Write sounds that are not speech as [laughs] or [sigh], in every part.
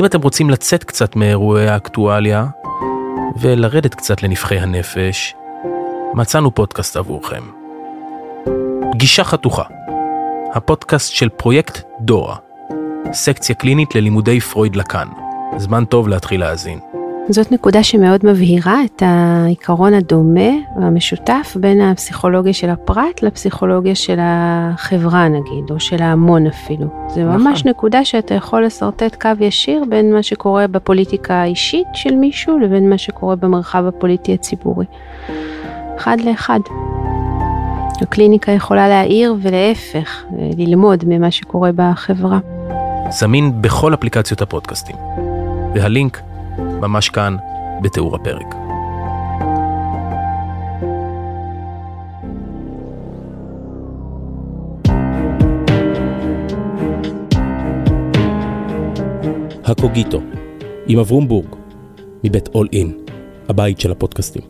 אם אתם רוצים לצאת קצת מאירועי האקטואליה ולרדת קצת לנבחי הנפש, מצאנו פודקאסט עבורכם. גישה חתוכה, הפודקאסט של פרויקט דורה, סקציה קלינית ללימודי פרויד לקאן. זמן טוב להתחיל להאזין. זאת נקודה שמאוד מבהירה את העיקרון הדומה והמשותף בין הפסיכולוגיה של הפרט לפסיכולוגיה של החברה נגיד, או של ההמון אפילו. זה נכון. ממש נקודה שאתה יכול לשרטט קו ישיר בין מה שקורה בפוליטיקה האישית של מישהו לבין מה שקורה במרחב הפוליטי הציבורי. אחד לאחד. הקליניקה יכולה להעיר ולהפך, ללמוד ממה שקורה בחברה. זמין בכל אפליקציות הפודקאסטים. והלינק ממש כאן, בתיאור הפרק. הקוגיטו, עם אברום בורג, מבית אול אין, הבית של הפודקאסטים.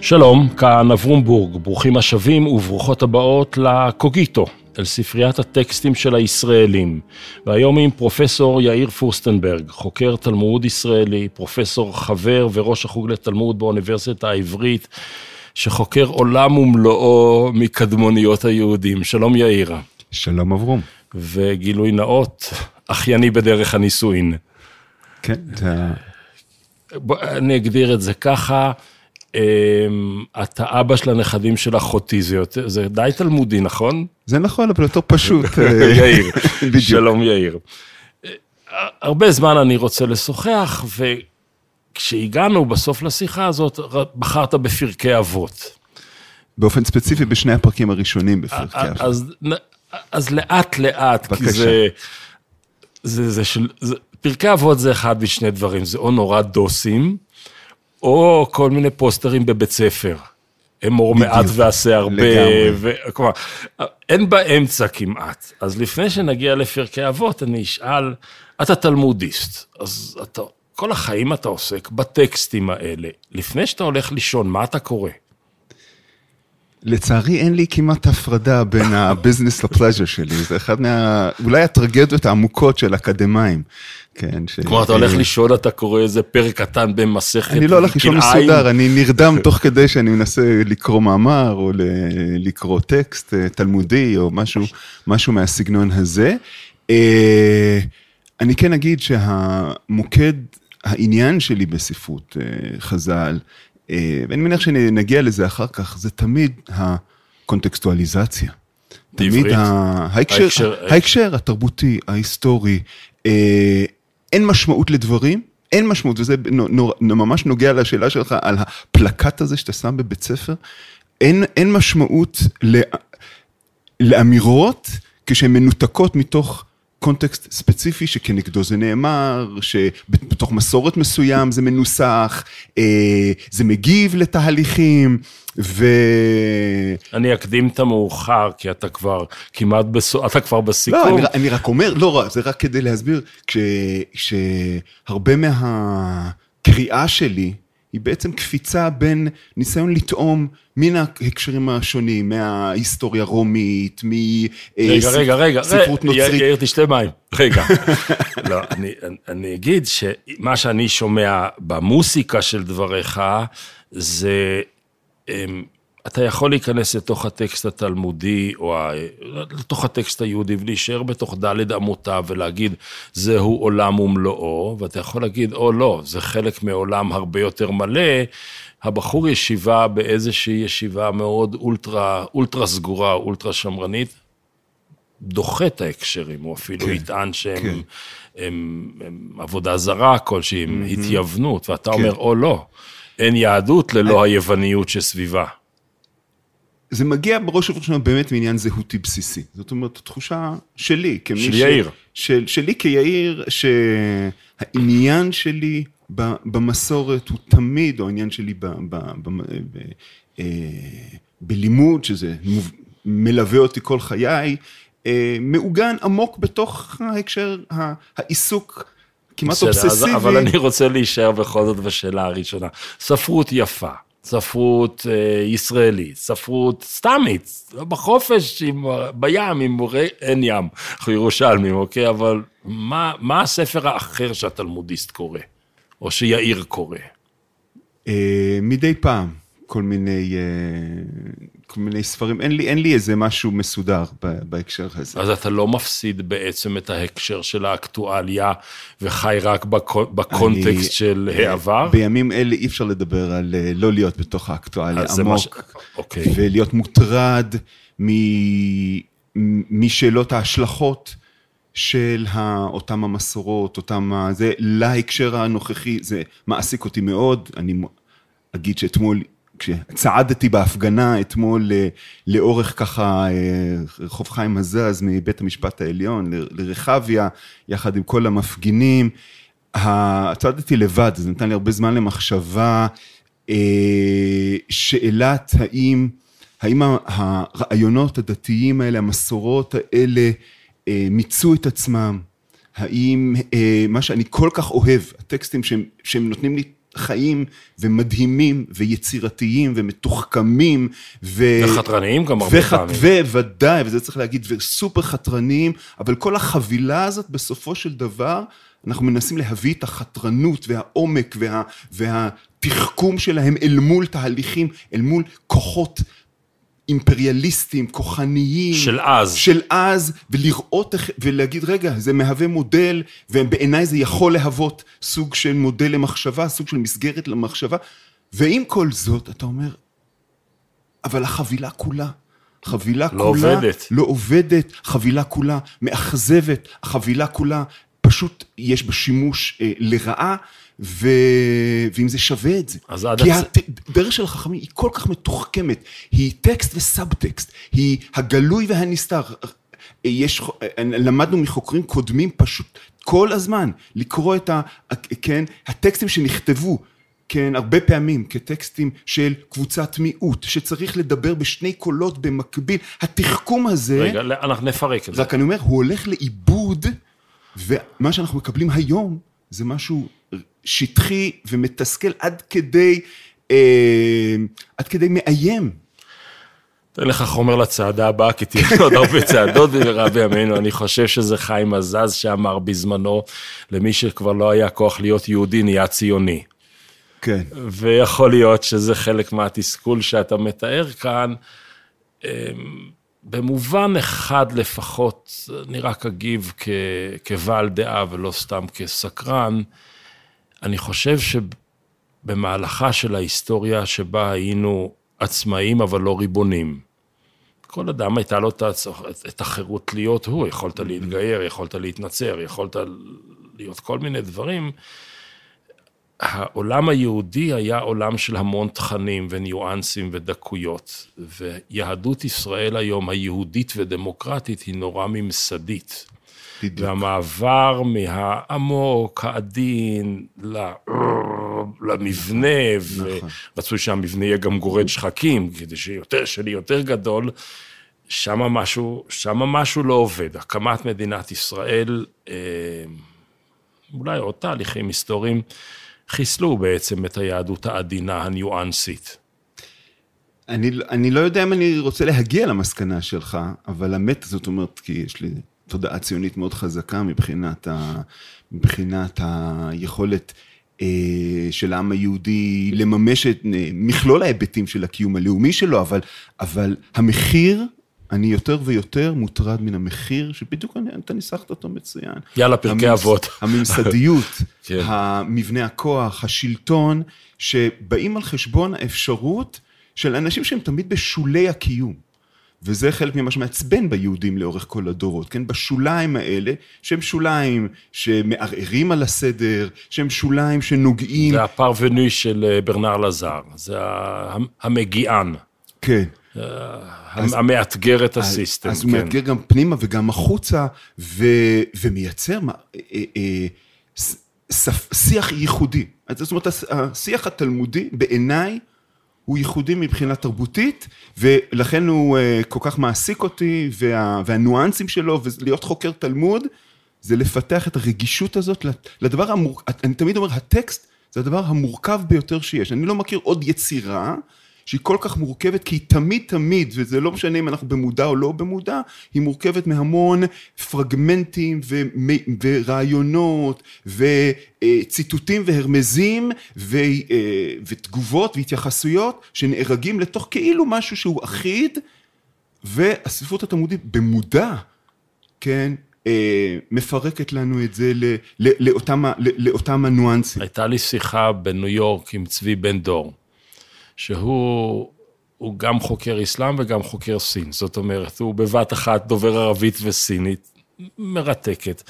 שלום, כאן אברום בורג, ברוכים השבים וברוכות הבאות לקוגיטו, אל ספריית הטקסטים של הישראלים. והיום עם פרופסור יאיר פורסטנברג, חוקר תלמוד ישראלי, פרופסור חבר וראש החוג לתלמוד באוניברסיטה העברית, שחוקר עולם ומלואו מקדמוניות היהודים. שלום יאיר. שלום אברום. וגילוי נאות, אחייני בדרך הנישואין. כן, זה... אני אגדיר את זה ככה, אמ, אתה אבא של הנכדים של אחותי, זה, יותר- זה די תלמודי, נכון? זה נכון, אבל יותר פשוט. [laughs] יאיר, [laughs] בדיוק. שלום יאיר. אה, הרבה זמן אני רוצה לשוחח, וכשהגענו בסוף לשיחה הזאת, בחרת בפרקי אבות. באופן ספציפי בשני הפרקים הראשונים בפרקי אה, אבות. אז, אז לאט לאט, כי. זה, זה, זה של, זה, פרקי אבות זה אחד משני דברים, זה או נורא דוסים, או כל מיני פוסטרים בבית ספר. אמור. מעט ועשה הרבה. ו... כלומר, אין באמצע כמעט. אז לפני שנגיע לפרקי אבות, אני אשאל, אתה תלמודיסט, אז אתה, כל החיים אתה עוסק בטקסטים האלה. לפני שאתה הולך לישון, מה אתה קורא? לצערי אין לי כמעט הפרדה בין הביזנס לפלז'ר שלי, זה אחד מה... אולי הטרגדיות העמוקות של אקדמאים. כן, ש... כלומר, אתה הולך לישון, אתה קורא איזה פרק קטן במסכת אני לא הולך לישון כלאיים. מסודר, אני נרדם [laughs] תוך כדי שאני מנסה לקרוא מאמר, או לקרוא טקסט אה, תלמודי, או משהו, משהו מהסגנון הזה. אה, אני כן אגיד שהמוקד, העניין שלי בספרות אה, חז"ל, אה, ואני מניח שנגיע לזה אחר כך, זה תמיד הקונטקסטואליזציה. תמיד ההקשר, התרבותי, ההיסטורי, אה, אין משמעות לדברים, אין משמעות, וזה ממש נוגע לשאלה שלך על הפלקט הזה שאתה שם בבית ספר, אין, אין משמעות לאמירות כשהן מנותקות מתוך קונטקסט ספציפי שכנגדו זה נאמר, שבתוך מסורת מסוים זה מנוסח, אה, זה מגיב לתהליכים, ו... אני אקדים את המאוחר, כי אתה כבר כמעט בסוף, אתה כבר בסיכום. לא, אני, אני רק אומר, לא רע, זה רק כדי להסביר, כש, שהרבה מהקריאה שלי היא בעצם קפיצה בין ניסיון לטעום מן ההקשרים השונים, מההיסטוריה הרומית, רגע, רגע, רגע, מספרות רגע, נוצרית. יאיר, תשתה מים. רגע. [laughs] לא, אני, אני אגיד שמה שאני שומע במוסיקה של דבריך, זה, אמ, אתה יכול להיכנס לתוך הטקסט התלמודי, או ה- לתוך הטקסט היהודי, ולהישאר בתוך דלת אמותיו, ולהגיד, זהו עולם ומלואו, ואתה יכול להגיד, או לא, זה חלק מעולם הרבה יותר מלא. הבחור ישיבה באיזושהי ישיבה מאוד אולטרה, אולטרה סגורה, אולטרה שמרנית, דוחה את ההקשרים, הוא אפילו כן, יטען שהם כן. הם, הם עבודה זרה כלשהי, הם התייוונות, ואתה כן. אומר, או לא, אין יהדות ללא היווניות שסביבה. זה מגיע בראש ובראשונה באמת מעניין זהותי בסיסי. זאת אומרת, תחושה שלי, כמי של יאיר. של, שלי כיאיר, שהעניין שלי ב- במסורת הוא תמיד, או העניין שלי ב, ב, ב, ב, אה, בלימוד, שזה מלווה אותי כל חיי, אה, מעוגן עמוק בתוך ההקשר, העיסוק כמעט בסדר, אובססיבי. אבל אני רוצה להישאר בכל זאת בשאלה הראשונה. ספרות יפה. ספרות אה, ישראלית, ספרות סתמית, בחופש, עם, בים, עם אין ים, אנחנו ירושלמים, אוקיי? אבל מה, מה הספר האחר שהתלמודיסט קורא, או שיאיר קורא? אה, מדי פעם, כל מיני, אה, כל מיני ספרים, אין לי, אין לי איזה משהו מסודר בהקשר הזה. אז אתה לא מפסיד בעצם את ההקשר של האקטואליה, וחי רק בקונטקסט אני, של העבר? בימים אלה אי אפשר לדבר על אה, לא להיות בתוך האקטואליה עמוק, ש... אוקיי. ולהיות מוטרד מ... משאלות ההשלכות. של אותם המסורות, אותם, זה, להקשר הנוכחי, זה מעסיק אותי מאוד, אני אגיד שאתמול כשצעדתי בהפגנה אתמול לאורך ככה אה, רחוב חיים הזז מבית המשפט העליון לרחביה, יחד עם כל המפגינים, צעדתי לבד, זה נתן לי הרבה זמן למחשבה, אה, שאלת האם, האם הרעיונות הדתיים האלה, המסורות האלה, אה, מיצו את עצמם, האם מה שאני כל כך אוהב, הטקסטים שהם, שהם נותנים לי חיים ומדהימים ויצירתיים ומתוחכמים. ו... וחתרניים גם הרבה וח... פעמים. וודאי, וזה צריך להגיד, וסופר חתרניים, אבל כל החבילה הזאת בסופו של דבר, אנחנו מנסים להביא את החתרנות והעומק וה... והתחכום שלהם אל מול תהליכים, אל מול כוחות אימפריאליסטים, כוחניים. של אז. של אז, ולראות, ולהגיד, רגע, זה מהווה מודל, ובעיניי זה יכול להוות סוג של מודל למחשבה, סוג של מסגרת למחשבה, ועם כל זאת, אתה אומר, אבל החבילה כולה, חבילה לא כולה, עובדת. לא עובדת, חבילה כולה מאכזבת, החבילה כולה פשוט יש בה שימוש אה, לרעה, ו... ואם זה שווה את זה. אז עד כי הת... הדרך של החכמים היא כל כך מתוחכמת, היא טקסט וסאבטקסט, היא הגלוי והנסתר. יש, למדנו מחוקרים קודמים פשוט כל הזמן לקרוא את ה... כן, הטקסטים שנכתבו, כן, הרבה פעמים כטקסטים של קבוצת מיעוט, שצריך לדבר בשני קולות במקביל, התחכום הזה... רגע, אנחנו נפרק את זה. רק אני אומר, הוא הולך לאיבוד, ומה שאנחנו מקבלים היום זה משהו שטחי ומתסכל עד כדי, אה, עד כדי מאיים. אתן לך חומר לצעדה הבאה, כי תהיה עוד הרבה צעדות במהרה בימינו. אני חושב שזה חיים עזז שאמר בזמנו, למי שכבר לא היה כוח להיות יהודי, נהיה ציוני. כן. ויכול להיות שזה חלק מהתסכול שאתה מתאר כאן. אמ, במובן אחד לפחות, אני רק אגיב כ, כבעל דעה ולא סתם כסקרן, אני חושב שבמהלכה של ההיסטוריה שבה היינו עצמאים אבל לא ריבונים, כל אדם הייתה לו את החירות להיות הוא, יכולת להתגייר, יכולת להתנצר, יכולת להיות כל מיני דברים. העולם היהודי היה עולם של המון תכנים וניואנסים ודקויות, ויהדות ישראל היום, היהודית ודמוקרטית, היא נורא ממסדית. בדיוק. והמעבר מהעמוק, העדין, למבנה, נכון. ורצוי שהמבנה יהיה גם גורד שחקים, כדי שיותר שלי יותר גדול, שם משהו, שם משהו לא עובד. הקמת מדינת ישראל, אה, אולי עוד תהליכים היסטוריים, חיסלו בעצם את היהדות העדינה, הניואנסית. אני, אני לא יודע אם אני רוצה להגיע למסקנה שלך, אבל האמת, זאת אומרת, כי יש לי תודעה ציונית מאוד חזקה מבחינת, ה, מבחינת היכולת אה, של העם היהודי לממש את אה, מכלול ההיבטים של הקיום הלאומי שלו, אבל, אבל המחיר, אני יותר ויותר מוטרד מן המחיר, שבדיוק אני, אתה ניסחת אותו מצוין. יאללה, פרקי הממס, אבות. [laughs] הממסדיות, [laughs] כן. המבנה הכוח, השלטון, שבאים על חשבון האפשרות של אנשים שהם תמיד בשולי הקיום. וזה חלק ממה שמעצבן ביהודים לאורך כל הדורות, כן? בשוליים האלה, שהם שוליים שמערערים על הסדר, שהם שוליים שנוגעים... זה הפרווני של אה, ברנר לזר, זה המגיען. כן. אה, המאתגר את הסיסטם, אז הוא כן. מאתגר גם פנימה וגם החוצה, ו, ומייצר אה, שיח ייחודי. זאת אומרת, השיח התלמודי בעיניי הוא ייחודי מבחינה תרבותית, ולכן הוא אה, כל כך מעסיק אותי, וה, והניואנסים שלו, ולהיות חוקר תלמוד, זה לפתח את הרגישות הזאת לדבר המורכב, אני תמיד אומר, הטקסט זה הדבר המורכב ביותר שיש. אני לא מכיר עוד יצירה שהיא כל כך מורכבת, כי היא תמיד תמיד, וזה לא משנה אם אנחנו במודע או לא במודע, היא מורכבת מהמון פרגמנטים ורעיונות וציטוטים והרמזים ו- אה, ותגובות והתייחסויות שנהרגים לתוך כאילו משהו שהוא אחיד, והספרות התלמודית במודע, כן, אה, מפרקת לנו את זה לאותם לאותם הניואנסים. הייתה לי שיחה בניו יורק עם צבי בן דור, שהוא הוא גם חוקר אסלאם וגם חוקר סין. זאת אומרת, הוא בבת אחת דובר ערבית וסינית, מרתקת.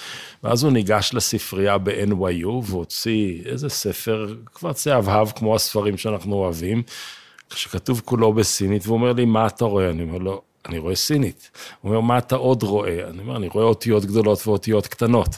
ואז הוא ניגש לספרייה ב-NYU והוציא איזה ספר, כבר צהבהב, כמו הספרים שאנחנו אוהבים, שכתוב כולו בסינית, והוא אומר לי, מה אתה רואה? אני אומר לו, אני רואה סינית. הוא אומר, מה אתה עוד רואה? אני אומר, אני רואה אותיות גדולות ואותיות קטנות.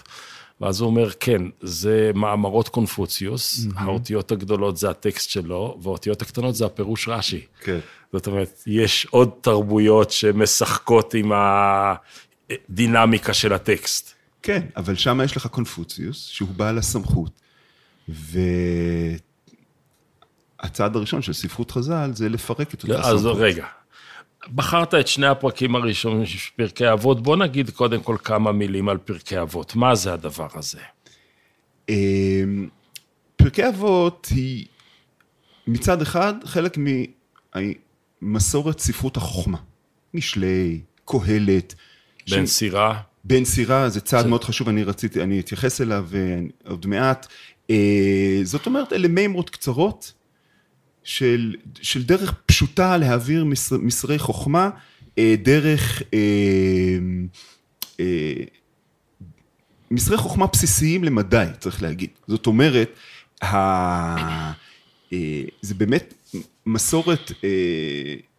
ואז הוא אומר, כן, זה מאמרות קונפוציוס, mm-hmm. האותיות הגדולות זה הטקסט שלו, והאותיות הקטנות זה הפירוש רש"י. כן. זאת אומרת, יש עוד תרבויות שמשחקות עם הדינמיקה של הטקסט. כן, אבל שם יש לך קונפוציוס, שהוא בעל הסמכות, והצעד הראשון של ספרות חז"ל זה לפרק את אותה אז סמכות. רגע, בחרת את שני הפרקים הראשונים של פרקי אבות, בוא נגיד קודם כל כמה מילים על פרקי אבות. מה זה הדבר הזה? אמ, פרקי אבות היא מצד אחד חלק ממסורת ספרות החוכמה. משלי, קהלת. בן ש- סירה, בן סירה זה צעד זה- מאוד חשוב, אני רציתי, אני אתייחס אליו אה, עוד מעט. אה, זאת אומרת, אלה מימרות קצרות של, של דרך פשוטה להעביר מסר, מסרי חוכמה, אה, דרך אה, אה, מסרי חוכמה בסיסיים למדי, צריך להגיד. זאת אומרת, ה... זה באמת מסורת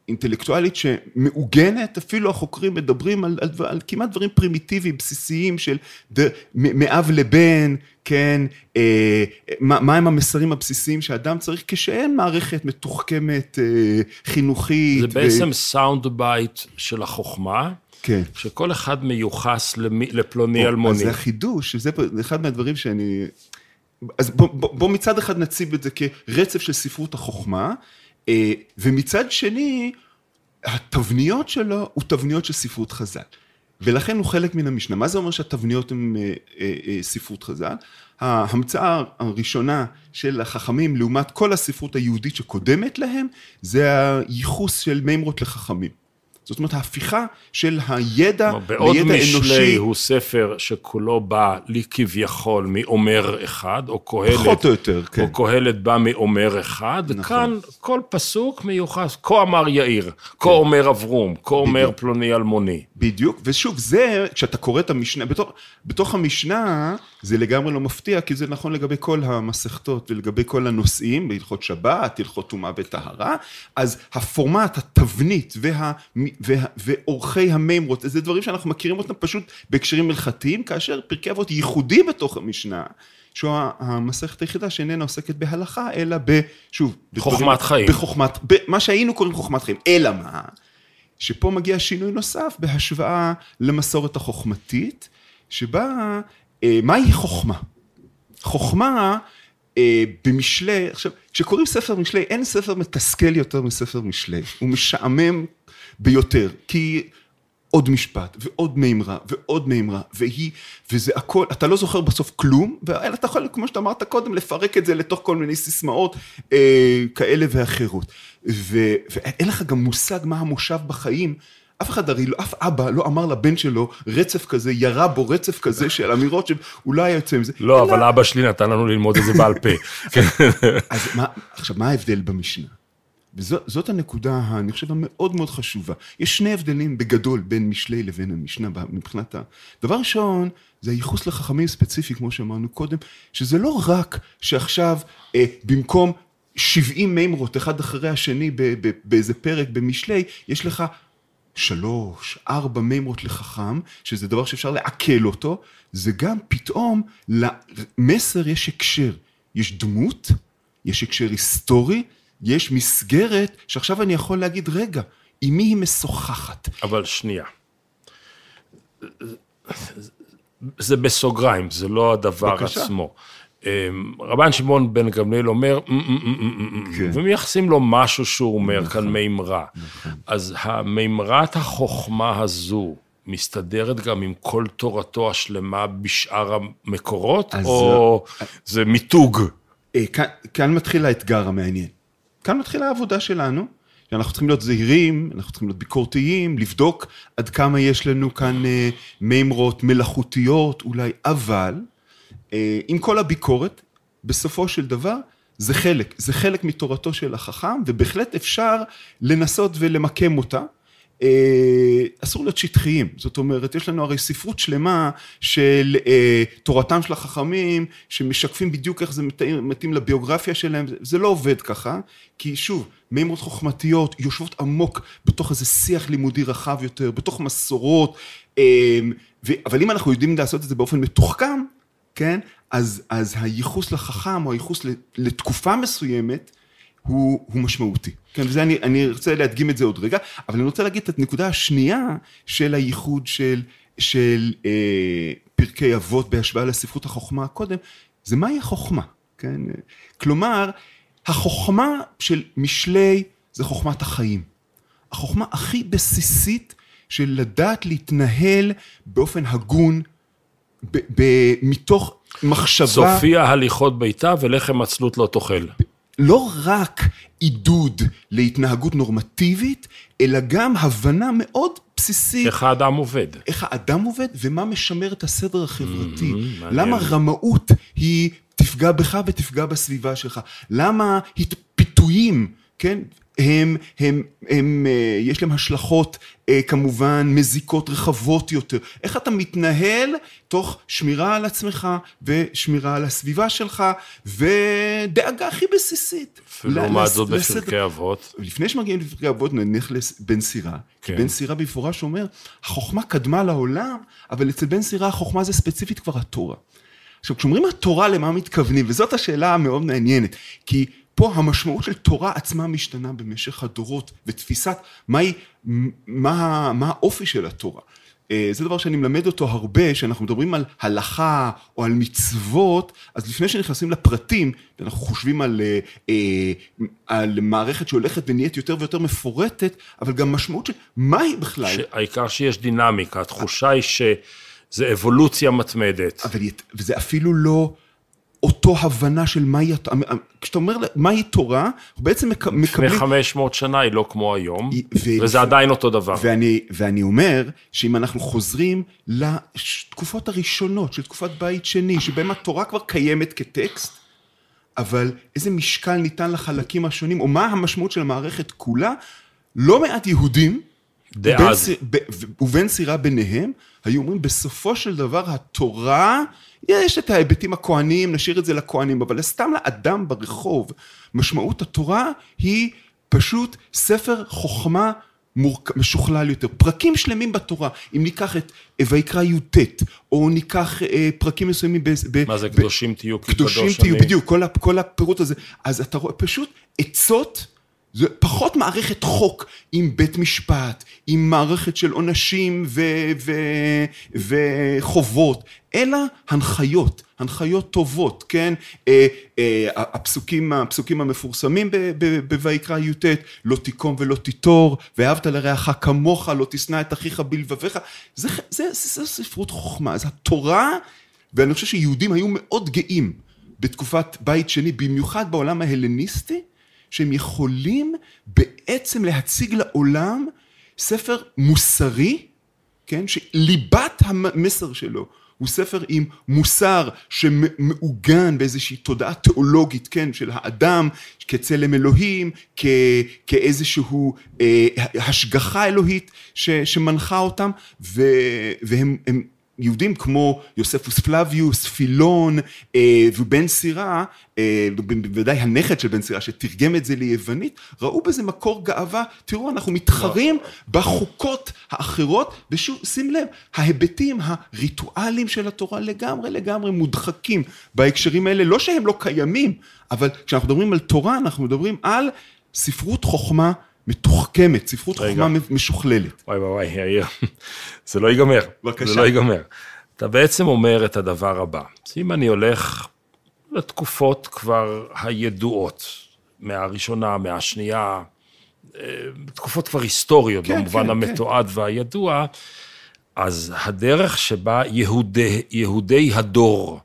אינטלקטואלית שמעוגנת, אפילו החוקרים מדברים על, על, על כמעט דברים פרימיטיביים, בסיסיים של ד, מ- מאב לבן, כן, אה, מה, מה הם המסרים הבסיסיים שאדם צריך כשאין מערכת מתוחכמת, אה, חינוכית. זה בעצם sound bite של החוכמה, כן. שכל אחד מיוחס למי, לפלוני או אלמוני. זה החידוש, זה אחד מהדברים שאני... אז בוא, בוא, בוא מצד אחד נציב את זה כרצף של ספרות החוכמה, ומצד שני, התבניות שלו הוא תבניות של ספרות חז"ל. ולכן הוא חלק מן המשנה. מה זה אומר שהתבניות הן אה, אה, אה, ספרות חז"ל? ההמצאה הראשונה של החכמים לעומת כל הספרות היהודית שקודמת להם, זה הייחוס של מימרות לחכמים. זאת אומרת, ההפיכה של הידע כלומר, בעוד לידע משלי אנושי, הוא ספר שכולו בא לי כביכול מאומר אחד, או קהלת, פחות או יותר, כן. או קהלת בא מאומר אחד, נכון. כאן כל פסוק מיוחס, כה אמר יאיר, כה אומר אברום, כה אומר כן. פלוני אלמוני. בדיוק, ושוב, זה, כשאתה קורא את המשנה, בתוך, בתוך המשנה, זה לגמרי לא מפתיע, כי זה נכון לגבי כל המסכתות ולגבי כל הנושאים, בהלכות שבת, הלכות טומאה וטהרה, אז הפורמט, התבנית וה, ואורכי המימרות, זה דברים שאנחנו מכירים אותם פשוט בהקשרים הלכתיים, כאשר פרקי אבות ייחודי בתוך המשנה. שהוא המסכת היחידה שאיננה עוסקת בהלכה, אלא ב... שוב, חוכמת חיים. בחוכמת, במה שהיינו קוראים חוכמת חיים. אלא מה? שפה מגיע שינוי נוסף בהשוואה למסורת החוכמתית, שבה, אה, מהי חוכמה? חוכמה אה, במשלי, עכשיו, כשקוראים ספר משלי, אין ספר מתסכל יותר מספר משלי, הוא משעמם ביותר, כי עוד משפט, ועוד מימרה, ועוד מימרה, והיא, וזה הכל, אתה לא זוכר בסוף כלום, ואתה יכול, כמו שאתה אמרת קודם, לפרק את זה לתוך כל מיני סיסמאות אה, כאלה ואחרות. ו, ואין לך גם מושג מה המושב בחיים. אף אחד הרי, לא, אף אבא לא אמר לבן שלו רצף כזה, ירה בו רצף כזה של אמירות שהוא לא היה יוצא מזה. לא, אלא- אבל אבא שלי נתן לנו ללמוד את זה בעל פה. [laughs] אז מה, עכשיו, מה ההבדל במשנה? וזאת הנקודה, אני חושב, המאוד מאוד חשובה. יש שני הבדלים בגדול בין משלי לבין המשנה מבחינת ה... דבר ראשון, זה הייחוס לחכמים ספציפי, כמו שאמרנו קודם, שזה לא רק שעכשיו, אה, במקום 70 מימרות, אחד אחרי השני, באיזה פרק במשלי, יש לך שלוש, ארבע מימרות לחכם, שזה דבר שאפשר לעכל אותו, זה גם פתאום, למסר יש הקשר. יש דמות, יש הקשר היסטורי, יש מסגרת שעכשיו אני יכול להגיד, רגע, עם מי היא משוחחת? אבל שנייה. זה בסוגריים, זה לא הדבר בבקשה. עצמו. רבן שמעון בן גמליאל אומר, כן. ומייחסים לו משהו שהוא אומר כאן מימרה. אז המימרת החוכמה הזו מסתדרת גם עם כל תורתו השלמה בשאר המקורות, או זה מיתוג? אה, כאן מתחיל האתגר המעניין. כאן מתחילה העבודה שלנו, שאנחנו צריכים להיות זהירים, אנחנו צריכים להיות ביקורתיים, לבדוק עד כמה יש לנו כאן אה, מימרות מלאכותיות אולי, אבל אה, עם כל הביקורת, בסופו של דבר, זה חלק, זה חלק מתורתו של החכם, ובהחלט אפשר לנסות ולמקם אותה. אה, אסור להיות שטחיים, זאת אומרת, יש לנו הרי ספרות שלמה של אה, תורתם של החכמים, שמשקפים בדיוק איך זה מתאים, מתאים לביוגרפיה שלהם, זה, לא עובד ככה, כי שוב, מימרות חוכמתיות יושבות עמוק בתוך איזה שיח לימודי רחב יותר, בתוך מסורות, אה, ו, אבל אם אנחנו יודעים לעשות את זה באופן מתוחכם, כן, אז, אז הייחוס לחכם או הייחוס לתקופה מסוימת, הוא, הוא משמעותי. כן, וזה אני, אני רוצה להדגים את זה עוד רגע, אבל אני רוצה להגיד את הנקודה השנייה של הייחוד של, של אה, פרקי אבות בהשוואה לספרות החוכמה הקודם, זה מהי החוכמה, כן? כלומר, החוכמה של משלי זה חוכמת החיים. החוכמה הכי בסיסית של לדעת להתנהל באופן הגון, ב, ב, מתוך מחשבה... סופיה הליכות ביתה ולחם עצלות לא תאכל. לא רק עידוד להתנהגות נורמטיבית, אלא גם הבנה מאוד בסיסית איך האדם עובד. איך האדם עובד ומה משמר את הסדר החברתי. מעניין. למה רמאות היא תפגע בך ותפגע בסביבה שלך? למה פיתויים, כן? הם, הם, הם, אה, יש להם השלכות כמובן מזיקות רחבות יותר. איך אתה מתנהל תוך שמירה על עצמך ושמירה על הסביבה שלך ודאגה הכי בסיסית. ולעומת לס- זאת בפרקי אבות. לפני שמגיעים לפרקי אבות נניח לבן סירה, כן. בן סירה במפורש אומר, החוכמה קדמה לעולם, אבל אצל בן סירה החוכמה זה ספציפית כבר התורה. עכשיו, כשאומרים התורה, למה מתכוונים? וזאת השאלה המאוד מעניינת, כי פה המשמעות של תורה עצמה משתנה במשך הדורות, ותפיסת מהי, מה, מה האופי של התורה. אה, זה דבר שאני מלמד אותו הרבה, שאנחנו מדברים על הלכה או על מצוות, אז לפני שנכנסים לפרטים, ואנחנו חושבים על, אה, אה, על מערכת שהולכת ונהיית יותר ויותר מפורטת, אבל גם משמעות של מהי בכלל. העיקר שיש דינמיקה, התחושה היא שזה אבולוציה מתמדת. אבל היא- וזה אפילו לא אותו הבנה של מהי, כשאתה אומר מהי תורה, אנחנו בעצם מק- לפני מקבלים... 500 שנה היא לא כמו היום, ו- וזה עדיין אותו דבר. ואני, ואני אומר שאם אנחנו חוזרים לתקופות הראשונות של תקופת בית שני, שבהם התורה כבר קיימת כטקסט, אבל איזה משקל ניתן לחלקים השונים, או מה המשמעות של המערכת כולה, לא מעט יהודים, דאז. ובין סירה ביניהם, היו אומרים בסופו של דבר התורה, יש את ההיבטים הכהניים, נשאיר את זה לכהנים, אבל סתם לאדם ברחוב, משמעות התורה היא פשוט ספר חוכמה. משוכלל יותר. פרקים שלמים בתורה, אם ניקח את ויקרא י"ט, או ניקח אה, פרקים מסוימים ב... ב מה זה ב- קדושים תהיו כי קדושים קדוש תהיו. בדיוק, כל, כל הפירוט הזה. אז אתה רואה פשוט עצות, זה פחות מערכת חוק עם בית משפט, עם מערכת של עונשים ו- ו- וחובות, אלא הנחיות, הנחיות טובות, כן? אה, אה, הפסוקים, הפסוקים המפורסמים בויקרא י"ט, לא תיקום ולא תיטור, ואהבת לרעך כמוך, לא תשנא את אחיך בלבביך, זה, זה, זה, זה ספרות חוכמה, אז התורה, ואני חושב שיהודים היו מאוד גאים בתקופת בית שני, במיוחד בעולם ההלניסטי, שהם יכולים בעצם להציג לעולם ספר מוסרי, כן, שליבת המסר שלו הוא ספר עם מוסר שמעוגן באיזושהי תודעה תיאולוגית, כן, של האדם כצלם אלוהים, כ, כאיזשהו אה, השגחה אלוהית ש, שמנחה אותם, ו, והם הם יהודים כמו יוספוס פלביוס, פילון אה, ובן סירה, אה, בוודאי הנכד של בן סירה שתרגם את זה ליוונית, ראו בזה מקור גאווה, תראו אנחנו מתחרים בחוקות האחרות, ושוב שים לב, ההיבטים הריטואליים של התורה לגמרי לגמרי מודחקים בהקשרים האלה, לא שהם לא קיימים, אבל כשאנחנו מדברים על תורה אנחנו מדברים על ספרות חוכמה מתוחכמת, ספרות רגע. חוכמה משוכללת. וואי וואי וואי, יאיר, [laughs] זה לא ייגמר. בבקשה. זה לא ייגמר. אתה בעצם אומר את הדבר הבא, אם אני הולך לתקופות כבר הידועות, מהראשונה, מהשנייה, אה, תקופות כבר היסטוריות, כן, במובן כן, המתועד והידוע, אז הדרך שבה יהודי, יהודי הדור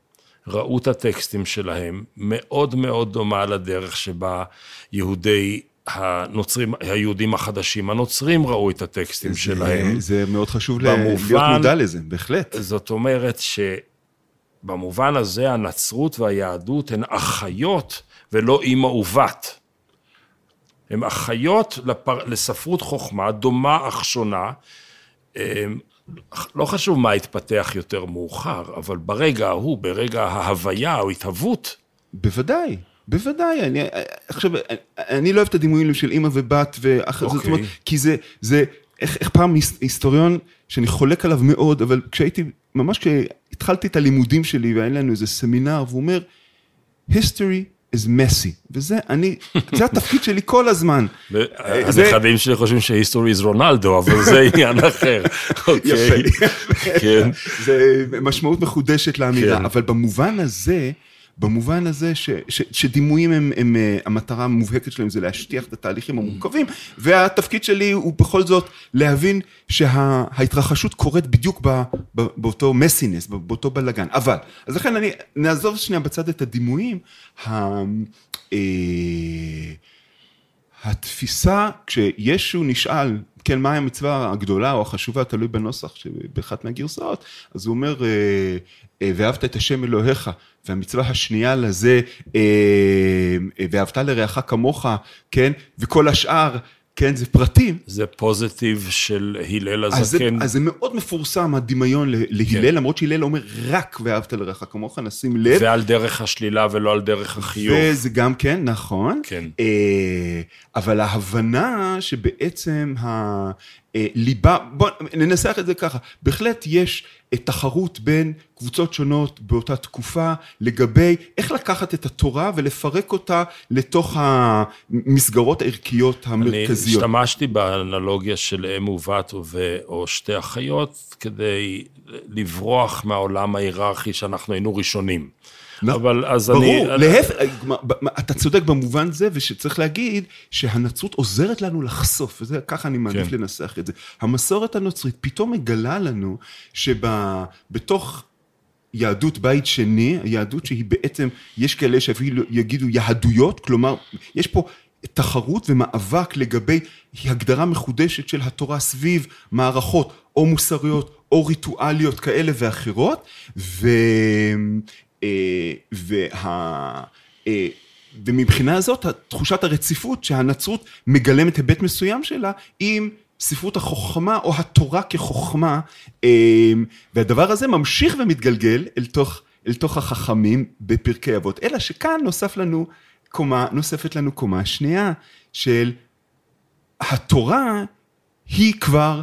ראו את הטקסטים שלהם, מאוד מאוד דומה לדרך שבה יהודי הנוצרים, היהודים החדשים, הנוצרים ראו את הטקסטים שלהם. זה מאוד חשוב במובן- להיות מודע לזה, בהחלט. זאת אומרת שבמובן הזה הנצרות והיהדות הן אחיות ולא אימא ובת. הן אחיות לפר... לספרות חוכמה, דומה אך שונה. אמ, לא חשוב מה התפתח יותר מאוחר, אבל ברגע ההוא, ברגע ההוויה או התהוות, בוודאי, בוודאי. אני, עכשיו, אני, לא אוהב את הדימויים של אימא ובת, ואח, זאת אוקיי. אומרת, כי זה, זה, איך, איך פעם היס- היסטוריון, שאני חולק עליו מאוד, אבל כשהייתי, ממש כשהתחלתי את הלימודים שלי, והיה לנו איזה סמינר, והוא אומר, history is messy, וזה אני, זה התפקיד שלי כל הזמן. זה- הנכדים שלי חושבים שהיסטורי זה רונלדו, אבל זה עניין אחר. [laughs] אוקיי. [laughs] כן. זה משמעות מחודשת לאמירה, כן. אבל במובן הזה, במובן הזה ש, ש, שדימויים הם, הם, אה, המטרה המובהקת שלהם זה להשטיח את התהליכים המורכבים, והתפקיד שלי הוא בכל זאת להבין שההתרחשות קורית בדיוק ב, ב, באותו מסינס, באותו בלאגן. אבל, אז לכן אני, נעזוב שנייה בצד את הדימויים, ה, אה, התפיסה, כשישו נשאל, כן, מהי המצווה הגדולה או החשובה, תלוי בנוסח שבאחת מהגרסאות, אז הוא אומר, אה, אה, ואהבת את השם אלוהיך, והמצווה השנייה לזה, אה, אה, ואהבת לרעך כמוך, כן, וכל השאר, כן, זה פרטים. זה פוזיטיב של הלל אז זה, הזקן. אז זה מאוד מפורסם, הדמיון ל- להלל, למרות שהלל אומר רק ואהבת לרעך כמוך, נשים לב. ועל דרך השלילה ולא על דרך החיוב. וזה גם כן, נכון. כן. אה, אבל ההבנה שבעצם הליבה, בואו ננסח את זה ככה, בהחלט יש אה, תחרות בין קבוצות שונות באותה תקופה לגבי איך לקחת את התורה ולפרק אותה לתוך המסגרות הערכיות אני המרכזיות. השתמשתי באנלוגיה של אם ובת ו- או שתי אחיות כדי לברוח מהעולם ההיררכי שאנחנו היינו ראשונים. לא, אבל אז ברור, אני... להפך, אתה צודק במובן זה, ושצריך להגיד שהנצרות עוזרת לנו לחשוף, וזה, ככה אני מעדיף כן. לנסח את זה. המסורת הנוצרית פתאום מגלה לנו שבתוך יהדות בית שני, היהדות שהיא בעצם, יש כאלה שאפילו יגידו יהדויות, כלומר, יש פה תחרות ומאבק לגבי הגדרה מחודשת של התורה סביב מערכות או מוסריות או ריטואליות כאלה ואחרות, ו... אה, וה... אה, ומבחינה הזאת, תחושת הרציפות שהנצרות מגלמת היבט מסוים שלה עם ספרות החוכמה או התורה כחוכמה, אה, והדבר הזה ממשיך ומתגלגל אל תוך, אל תוך החכמים בפרקי אבות. אלא שכאן נוסף לנו קומה, נוספת לנו קומה שנייה של התורה היא כבר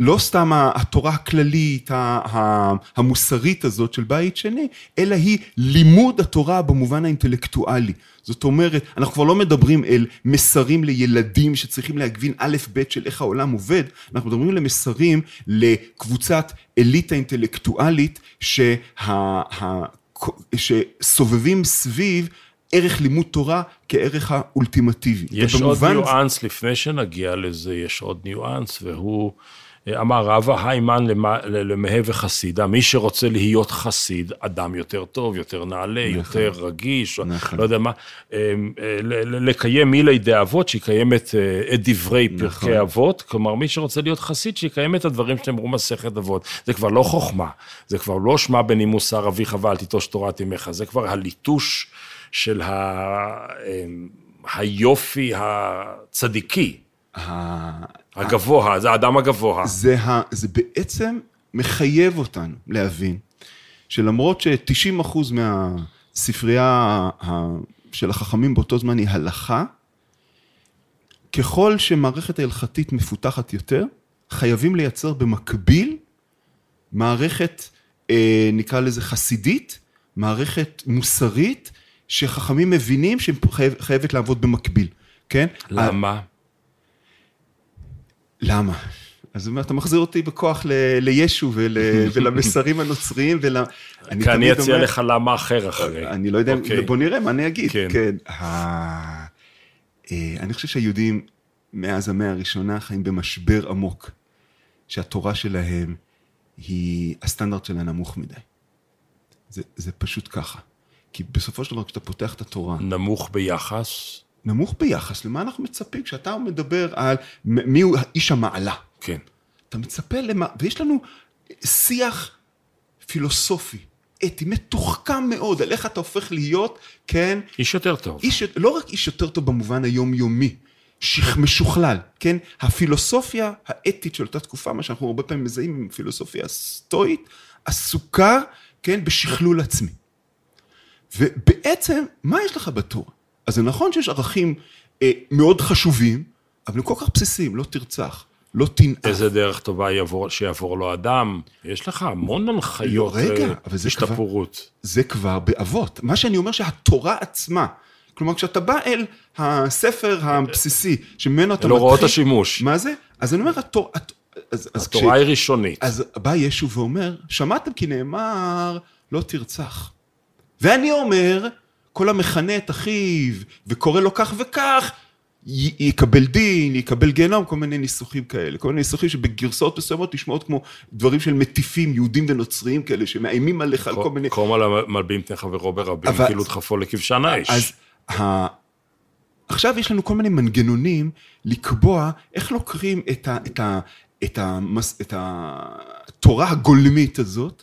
לא סתם התורה הכללית, המוסרית הזאת של בית שני, אלא היא לימוד התורה במובן האינטלקטואלי. זאת אומרת, אנחנו כבר לא מדברים אל מסרים לילדים שצריכים להגבין א' ב' של איך העולם עובד, אנחנו מדברים למסרים לקבוצת אליטה אינטלקטואלית שה, שסובבים סביב ערך לימוד תורה כערך האולטימטיבי. יש עוד ניואנס, לפני שנגיע לזה, יש עוד ניואנס, והוא אמר רבא היימן למה- למהה וחסידה, מי שרוצה להיות חסיד, אדם יותר טוב, יותר נעלה, יותר רגיש, נכון. לא יודע מה, אה, ל- ל- לקיים מילי דאבות, שיקיים את אה, את דברי נכון. פרקי אבות, כלומר מי שרוצה להיות חסיד, שיקיים את הדברים שנאמרו מסכת אבות. זה כבר לא חוכמה, זה כבר לא שמע בנימוס שר אביך ואל תיטוש תורת אמך, זה כבר הליטוש של ה... אה, היופי הצדיקי, הגבוה, זה האדם הגבוה. זה, ה, זה בעצם מחייב אותנו להבין שלמרות ש-90% מהספרייה של החכמים באותו זמן היא הלכה, ככל שמערכת ההלכתית מפותחת יותר, חייבים לייצר במקביל מערכת, אה, נקרא לזה חסידית, מערכת מוסרית, שחכמים מבינים שחייבת לעבוד במקביל, כן? למה? למה? אז הוא אומר, אתה מחזיר אותי בכוח ל- לישו ול, ולמסרים הנוצריים ול... כי אני אציע אומר- לך למה אחר אחרי. אני לא יודע, אוקיי. בוא נראה מה אני אגיד. כן. כן. ה- אה, אני חושב שהיהודים מאז המאה הראשונה חיים במשבר עמוק, שהתורה שלהם היא, הסטנדרט שלה נמוך מדי. זה, זה פשוט ככה. כי בסופו של דבר, כשאתה פותח את התורה, נמוך ביחס, נמוך ביחס למה אנחנו מצפים, כשאתה מדבר על מי הוא איש המעלה. כן. אתה מצפה למה, ויש לנו שיח פילוסופי, אתי, מתוחכם מאוד, על איך אתה הופך להיות, כן, איש יותר טוב. איש, לא רק איש יותר טוב במובן היומיומי, משוכלל, כן? הפילוסופיה האתית של אותה תקופה, מה שאנחנו הרבה פעמים מזהים עם פילוסופיה הסטואית, עסוקה, כן, בשכלול עצמי. ובעצם, מה יש לך בתורה? אז זה נכון שיש ערכים אה, מאוד חשובים, אבל הם כל כך בסיסיים, לא תרצח, לא תנאף. איזה דרך טובה יעבור, שיעבור לו אדם. יש לך המון הנחיות לא, רגע, אה, אבל זה כבר- השתפרות. זה כבר באבות. מה שאני אומר שהתורה עצמה, כלומר כשאתה בא אל הספר הבסיסי שממנו אתה אל הוראות מתחיל- השימוש. מה זה? אז אני אומר, התורה... הת- אז, אז התורה היא ראשונית. אז בא ישו ואומר, שמעתם כי נאמר, לא תרצח. ואני אומר, כל המכנה את אחיו וקורא לו כך וכך, י- יקבל דין, יקבל גיהנום, כל מיני ניסוחים כאלה. כל מיני ניסוחים שבגרסאות מסוימות נשמעות כמו דברים של מטיפים יהודים ונוצריים כאלה, שמאיימים עליך על כל מיני... קום על המלבים פני חברו ברבים, אבל- כאילו דחפו לכבשן האש. אז ה... עכשיו יש לנו כל מיני מנגנונים לקבוע איך לוקחים את, ה... את, ה... את, המס... את התורה הגולמית הזאת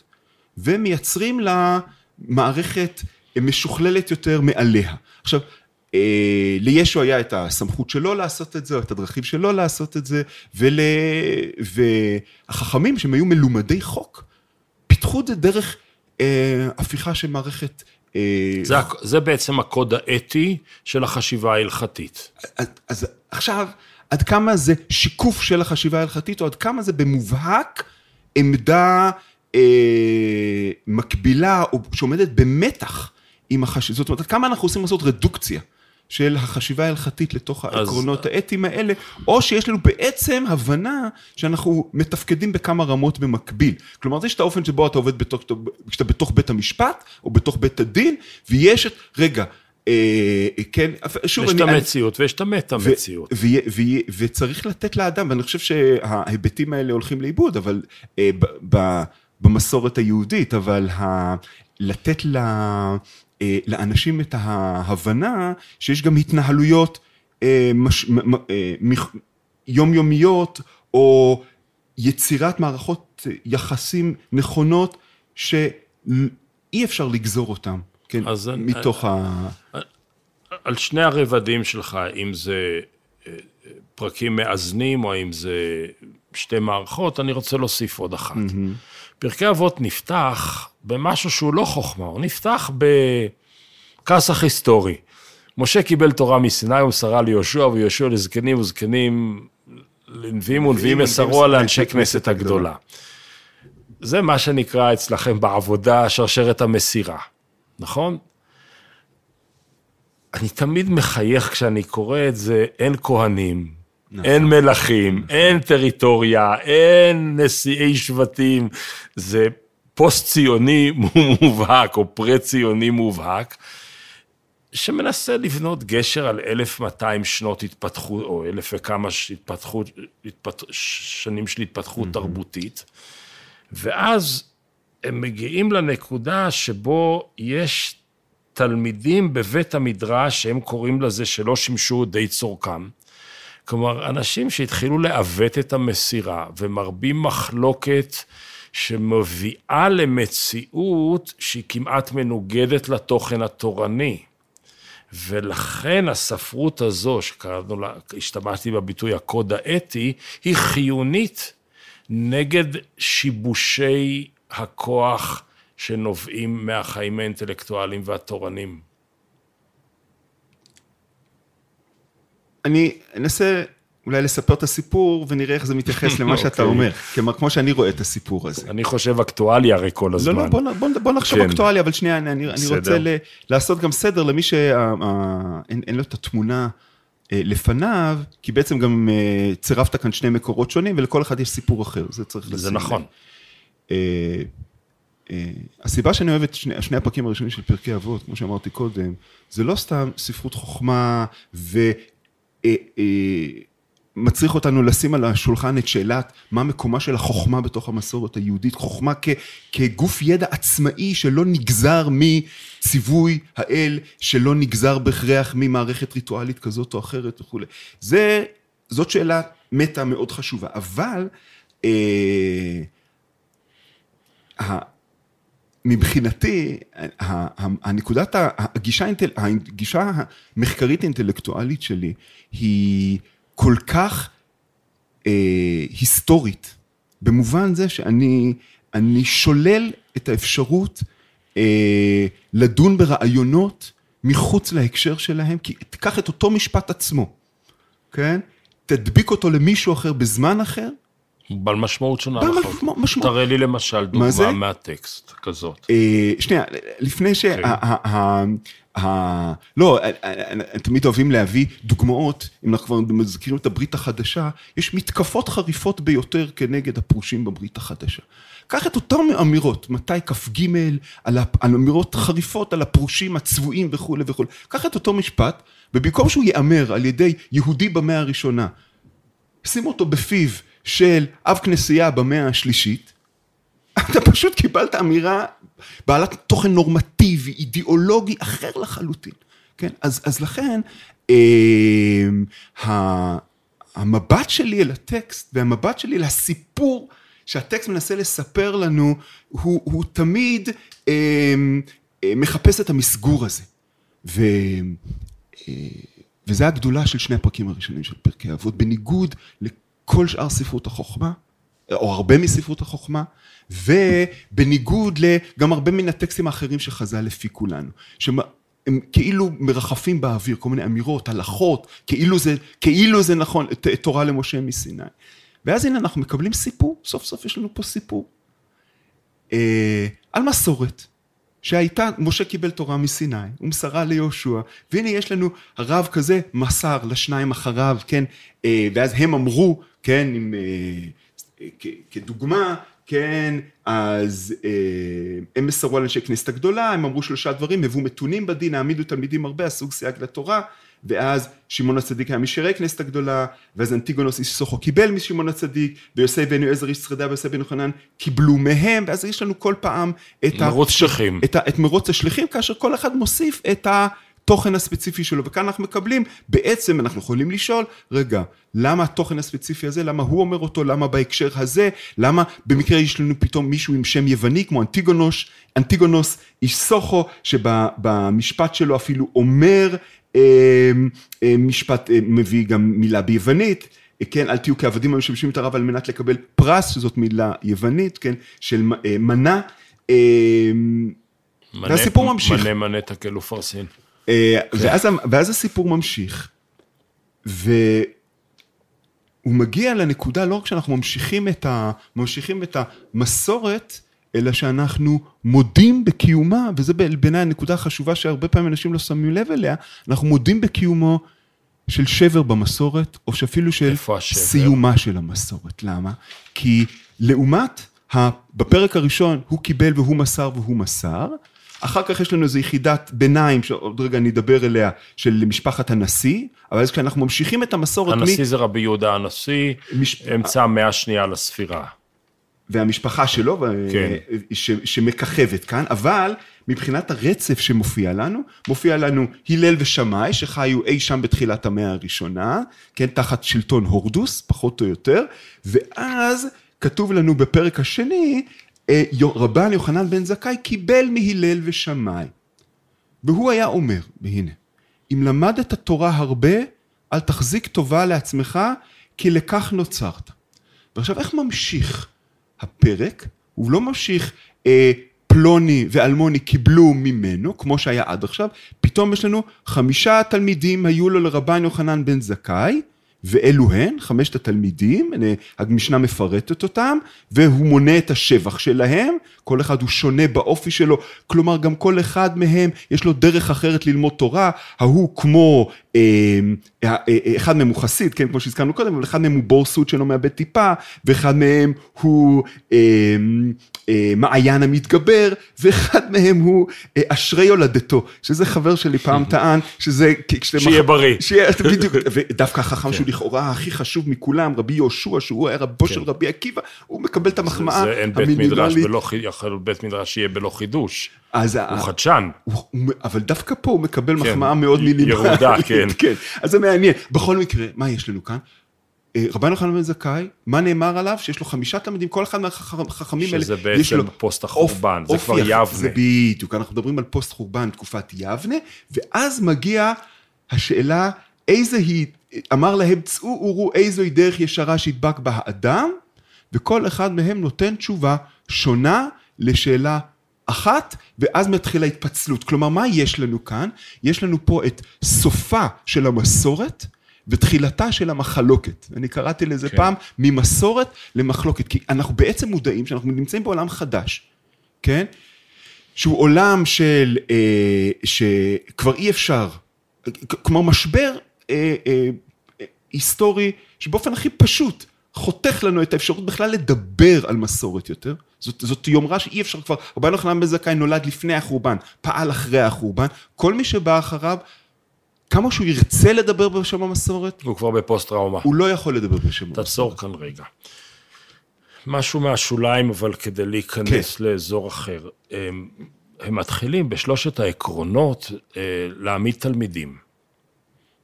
ומייצרים לה מערכת משוכללת יותר מעליה. עכשיו, אה, לישו היה את הסמכות שלו לעשות את זה, או את הדרכים שלו לעשות את זה, ול... והחכמים שהם היו מלומדי חוק, פיתחו את זה דרך אה, הפיכה של מערכת... אה, זה, הק- זה בעצם הקוד האתי של החשיבה ההלכתית. אז, אז עכשיו, עד כמה זה שיקוף של החשיבה ההלכתית, או עד כמה זה במובהק עמדה אה, מקבילה, או שעומדת במתח עם החשיבה, זאת אומרת, כמה אנחנו עושים לעשות רדוקציה של החשיבה ההלכתית לתוך העקרונות האתיים האלה, או שיש לנו בעצם הבנה שאנחנו מתפקדים בכמה רמות במקביל. כלומר, יש את האופן שבו אתה עובד בתוך, כשאתה בתוך בית המשפט, או בתוך בית הדין, ויש את, רגע, אה, כן, שוב, יש את אני- אני- המציאות ויש את המטה-מציאות. וצריך לתת לאדם, ואני חושב שההיבטים האלה הולכים לאיבוד, אבל אה, במסורת היהודית, אבל ה- לתת ל- אה, לאנשים את ההבנה שיש גם התנהלויות אה, מש- מ- מ- אה, יומיומיות, או יצירת מערכות יחסים נכונות, שאי אפשר לגזור אותם, כן, אז אני- מתוך ה... על שני הרבדים שלך, אם זה אה, אה, פרקים מאזנים או אם זה שתי מערכות, אני רוצה להוסיף עוד אחת. פרקי אבות נפתח במשהו שהוא לא חוכמה, הוא נפתח בכסח היסטורי. משה קיבל תורה מסיני ומסרה ליהושע, ויהושע לזקנים וזקנים לנביאים ונביאים מסרו על אנשי כנסת הגדולה. זה מה שנקרא אצלכם בעבודה שרשרת המסירה, נכון? אני תמיד מחייך כשאני קורא את זה, אין כהנים, אין מלכים, אין טריטוריה, אין נשיאי שבטים, זה פוסט-ציוני [laughs] מובהק, או פרה-ציוני מובהק, שמנסה לבנות גשר על 1,200 שנות התפתחות, או אלף וכמה התפתחות, התפת... שנים של התפתחות תרבותית, ואז הם מגיעים לנקודה שבו יש תלמידים בבית המדרש, שהם קוראים לזה שלא שימשו די צורכם. כלומר, אנשים שהתחילו לעוות את המסירה ומרבים מחלוקת שמביאה למציאות שהיא כמעט מנוגדת לתוכן התורני. ולכן הספרות הזו, שקראנו לה, השתמשתי בביטוי הקוד האתי, היא חיונית נגד שיבושי הכוח שנובעים מהחיים האינטלקטואליים והתורניים. אני אנסה אולי לספר את הסיפור ונראה איך זה מתייחס למה שאתה אוקיי. אומר. כלומר, כמו שאני רואה את הסיפור הזה. אני חושב אקטואלי הרי כל לא, הזמן. לא, נ- בוא, נחשוב כן. אקטואליה, אבל שנייה, אני, אני, אני בסדר. רוצה לעשות גם סדר למי שאין אין לו את התמונה אה, לפניו, כי בעצם גם אה, צירפת כאן שני מקורות שונים, ולכל אחד יש סיפור אחר, זה צריך לשים זה. נכון. אה, הסיבה שאני אוהב את שני, שני הפרקים הראשונים של פרקי אבות, כמו שאמרתי קודם, זה לא סתם ספרות חוכמה ומצריך אותנו לשים על השולחן את שאלת מה מקומה של החוכמה בתוך המסורת היהודית, חוכמה כ, כגוף ידע עצמאי שלא נגזר מציווי האל, שלא נגזר בהכרח ממערכת ריטואלית כזאת או אחרת וכולי. זה, זאת שאלה מטה מאוד חשובה, אבל אה, מבחינתי, הנקודת, הגישה, הגישה המחקרית האינטלקטואלית שלי היא כל כך אה, היסטורית, במובן זה שאני אני שולל את האפשרות אה, לדון ברעיונות מחוץ להקשר שלהם, כי תיקח את אותו משפט עצמו, כן? תדביק אותו למישהו אחר בזמן אחר, בעל משמעות שונה לחלוטין. תראה לי למשל? דוגמה מהטקסט כזאת. אה, שנייה, לפני ש... כן. לא, אה, אה, תמיד אוהבים להביא דוגמאות, אם אנחנו כבר מזכירים את הברית החדשה, יש מתקפות חריפות ביותר כנגד הפרושים בברית החדשה. קח את אותן אמירות, מתי כ"ג, על על אמירות חריפות על הפרושים הצבועים וכולי וכולי. קח את אותו משפט, ובמקום שהוא ייאמר על ידי יהודי במאה הראשונה, שים אותו בפיו של אב כנסייה במאה השלישית, אתה פשוט קיבלת אמירה בעלת תוכן נורמטיבי, אידיאולוגי אחר לחלוטין, כן? אז, אז לכן, אה, המבט שלי אל הטקסט והמבט שלי לסיפור שהטקסט מנסה לספר לנו, הוא, הוא תמיד אה, אה, מחפש את המסגור הזה. ו, אה, וזה הגדולה של שני הפרקים הראשונים של פרקי אבות, בניגוד לכל שאר ספרות החוכמה, או הרבה מספרות החוכמה, ובניגוד לגם הרבה מן הטקסטים האחרים שחז"ל הפיקו לנו, שהם כאילו מרחפים באוויר, כל מיני אמירות, הלכות, כאילו זה, כאילו זה נכון, תורה למשה מסיני. ואז הנה אנחנו מקבלים סיפור, סוף סוף יש לנו פה סיפור. אה, על מסורת, שהייתה, משה קיבל תורה מסיני, הוא מסרה ליהושע, והנה יש לנו הרב כזה מסר לשניים אחריו, כן, אה, ואז הם אמרו, כן, עם, אה, כדוגמה, כן, אז אה, הם מסרו על אנשי כנסת הגדולה, הם אמרו שלושה דברים, הבאו מתונים בדין, העמידו תלמידים הרבה, עשו סייג לתורה, ואז שמעון הצדיק היה משירי כנסת הגדולה, ואז אנטיגונוס איש סוכו קיבל משמעון הצדיק, ויוסי בן יועזר איש שרידה ויוסי בן יוחנן קיבלו מהם, ואז יש לנו כל פעם את, ה- מרוץ שליחים. את, ה, את מרוץ השליחים, כאשר כל אחד מוסיף את התוכן הספציפי שלו, וכאן אנחנו מקבלים, בעצם אנחנו יכולים לשאול, רגע, למה התוכן הספציפי הזה, למה הוא אומר אותו, למה בהקשר הזה, למה במקרה יש לנו פתאום מישהו עם שם יווני, כמו אנטיגונוס, אנטיגונוס איש סוכו, שבמשפט שלו אפילו אומר, אה, אה, משפט, אה, מביא גם מילה ביוונית, כן, אל תהיו כעבדים המשמשים את הרב על מנת לקבל פרס, שזאת מילה יוונית, כן, של אה, מנה. אה, מנה- והסיפור ממשיך. מנה מנה תקל ופרסין. אה, ואז, ואז הסיפור ממשיך, והוא מגיע לנקודה, לא רק שאנחנו ממשיכים את, ה, ממשיכים את המסורת, אלא שאנחנו מודים בקיומה, וזה בעיניי הנקודה החשובה שהרבה פעמים אנשים לא שמים לב אליה, אנחנו מודים בקיומו של שבר במסורת, או שאפילו של? סיומה של המסורת. למה? כי לעומת, בפרק הראשון הוא קיבל והוא מסר והוא מסר, אחר כך יש לנו איזו יחידת ביניים, שעוד רגע אני אדבר אליה, של משפחת הנשיא, אבל אז כשאנחנו ממשיכים את המסורת, הנשיא זה רבי יהודה הנשיא, מש- אמצע המאה השנייה לספירה. והמשפחה שלו, כן. ש, שמככבת כאן, אבל מבחינת הרצף שמופיע לנו, מופיע לנו הלל ושמאי, שחיו אי שם בתחילת המאה הראשונה, כן, תחת שלטון הורדוס, פחות או יותר, ואז כתוב לנו בפרק השני, רבן יוחנן בן זכאי קיבל מהלל ושמאי. והוא היה אומר, והנה, אם למדת תורה הרבה, אל תחזיק טובה לעצמך, כי לכך נוצרת. ועכשיו, איך ממשיך הפרק? הוא לא ממשיך, אה, פלוני ואלמוני קיבלו ממנו, כמו שהיה עד עכשיו, פתאום יש לנו חמישה תלמידים היו לו לרבן יוחנן בן זכאי, ואלו הן, חמשת התלמידים, המשנה מפרטת אותם, והוא מונה את השבח שלהם, כל אחד הוא שונה באופי שלו, כלומר גם כל אחד מהם יש לו דרך אחרת ללמוד תורה, ההוא כמו, אה, אחד מהם הוא חסיד, כן, כמו שהזכרנו קודם, אבל אחד מהם הוא בור סוד שלא מאבד טיפה, ואחד מהם הוא אה, אה, מעיין המתגבר, ואחד מהם הוא אה, אשרי יולדתו, שזה חבר שלי פעם [laughs] טען, שזה... שיהיה בריא. שיהיה, [laughs] בדיוק, ודווקא החכם שהוא לכאורה הכי חשוב מכולם, רבי יהושע, שהוא היה רבו של רבי עקיבא, הוא מקבל את המחמאה זה אין בית מדרש בלא, יכול בית מדרש שיהיה בלא חידוש. אז הוא חדשן. אבל דווקא פה הוא מקבל מחמאה מאוד מינימלית. ירודה, [laughs] כן. כן. אז זה מעניין. בכל מקרה, מה יש לנו כאן? רבן יוחנן בן זכאי, מה נאמר עליו? שיש לו חמישה תלמידים, כל אחד מהחכמים האלה, שזה בעצם פוסט החורבן, זה כבר יבנה. זה בדיוק, אנחנו מדברים על פוסט חורבן, תקופת יבנה, ואז מגיע השאלה, איזה היא, אמר להם, צאו וראו איזוהי דרך ישרה שידבק בה האדם, וכל אחד מהם נותן תשובה שונה לשאלה אחת, ואז מתחילה התפצלות. כלומר, מה יש לנו כאן? יש לנו פה את סופה של המסורת, ותחילתה של המחלוקת. אני קראתי לזה כן. פעם, ממסורת למחלוקת, כי אנחנו בעצם מודעים שאנחנו נמצאים בעולם חדש, כן? שהוא עולם של, אה, שכבר אי אפשר, כלומר משבר אה, אה, היסטורי שבאופן הכי פשוט חותך לנו את האפשרות בכלל לדבר על מסורת יותר. זאת, זאת יומרה שאי אפשר כבר, רבי יוחנן בן זכאי נולד לפני החורבן, פעל אחרי החורבן, כל מי שבא אחריו, כמה שהוא ירצה לדבר בשם המסורת, הוא כבר בפוסט טראומה. הוא לא יכול לדבר בשם המסורת. תעצור כאן רגע. משהו מהשוליים, אבל כדי להיכנס כן. לאזור אחר. הם, הם מתחילים בשלושת העקרונות אה, להעמיד תלמידים.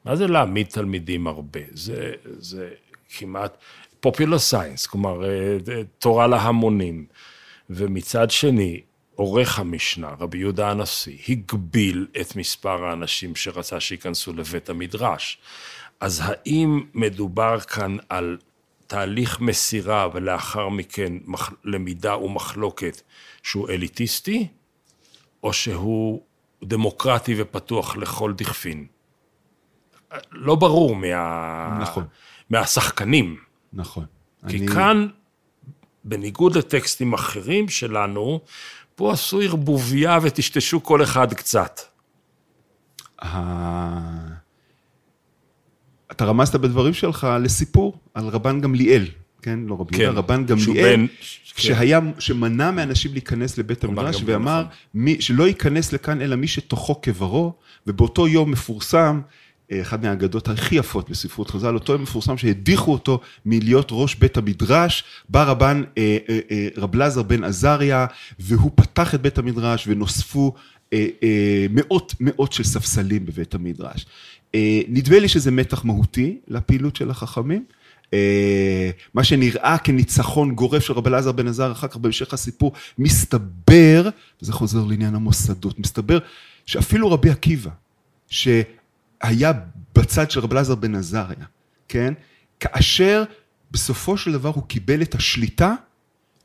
מה זה להעמיד תלמידים הרבה? זה, זה כמעט popular science, כלומר, אה, תורה להמונים. ומצד שני, עורך המשנה, רבי יהודה הנשיא, הגביל את מספר האנשים שרצה שייכנסו לבית המדרש. אז האם מדובר כאן על תהליך מסירה ולאחר מכן למידה ומחלוקת שהוא אליטיסטי, או שהוא דמוקרטי ופתוח לכל דכפין? לא ברור מה... נכון. מהשחקנים. נכון. כי אני... כאן, בניגוד לטקסטים אחרים שלנו, פה עשו ערבוביה וטשטשו כל אחד קצת. אתה רמזת בדברים שלך לסיפור על רבן גמליאל, כן? לא רבי כן, רבן גמליאל. שהיה. שמנע מאנשים להיכנס לבית המדרש ואמר, נכון. מי, שלא ייכנס לכאן אלא מי שתוכו כברו, ובאותו יום מפורסם, אחת מהאגדות הכי יפות בספרות חז"ל, אותו מפורסם שהדיחו אותו מלהיות ראש בית המדרש, בא רבן אה, אה, אה, רב לזר בן עזריה, והוא פתח את בית המדרש ונוספו מאות מאות של ספסלים בבית המדרש. נדמה לי שזה מתח מהותי לפעילות של החכמים. מה שנראה כניצחון גורף של רב אלעזר בן עזר, אחר כך בהמשך הסיפור, מסתבר, וזה חוזר לעניין המוסדות, מסתבר שאפילו רבי עקיבא, ש... היה בצד של רב אלעזר בן עזריה, כן? כאשר בסופו של דבר הוא קיבל את השליטה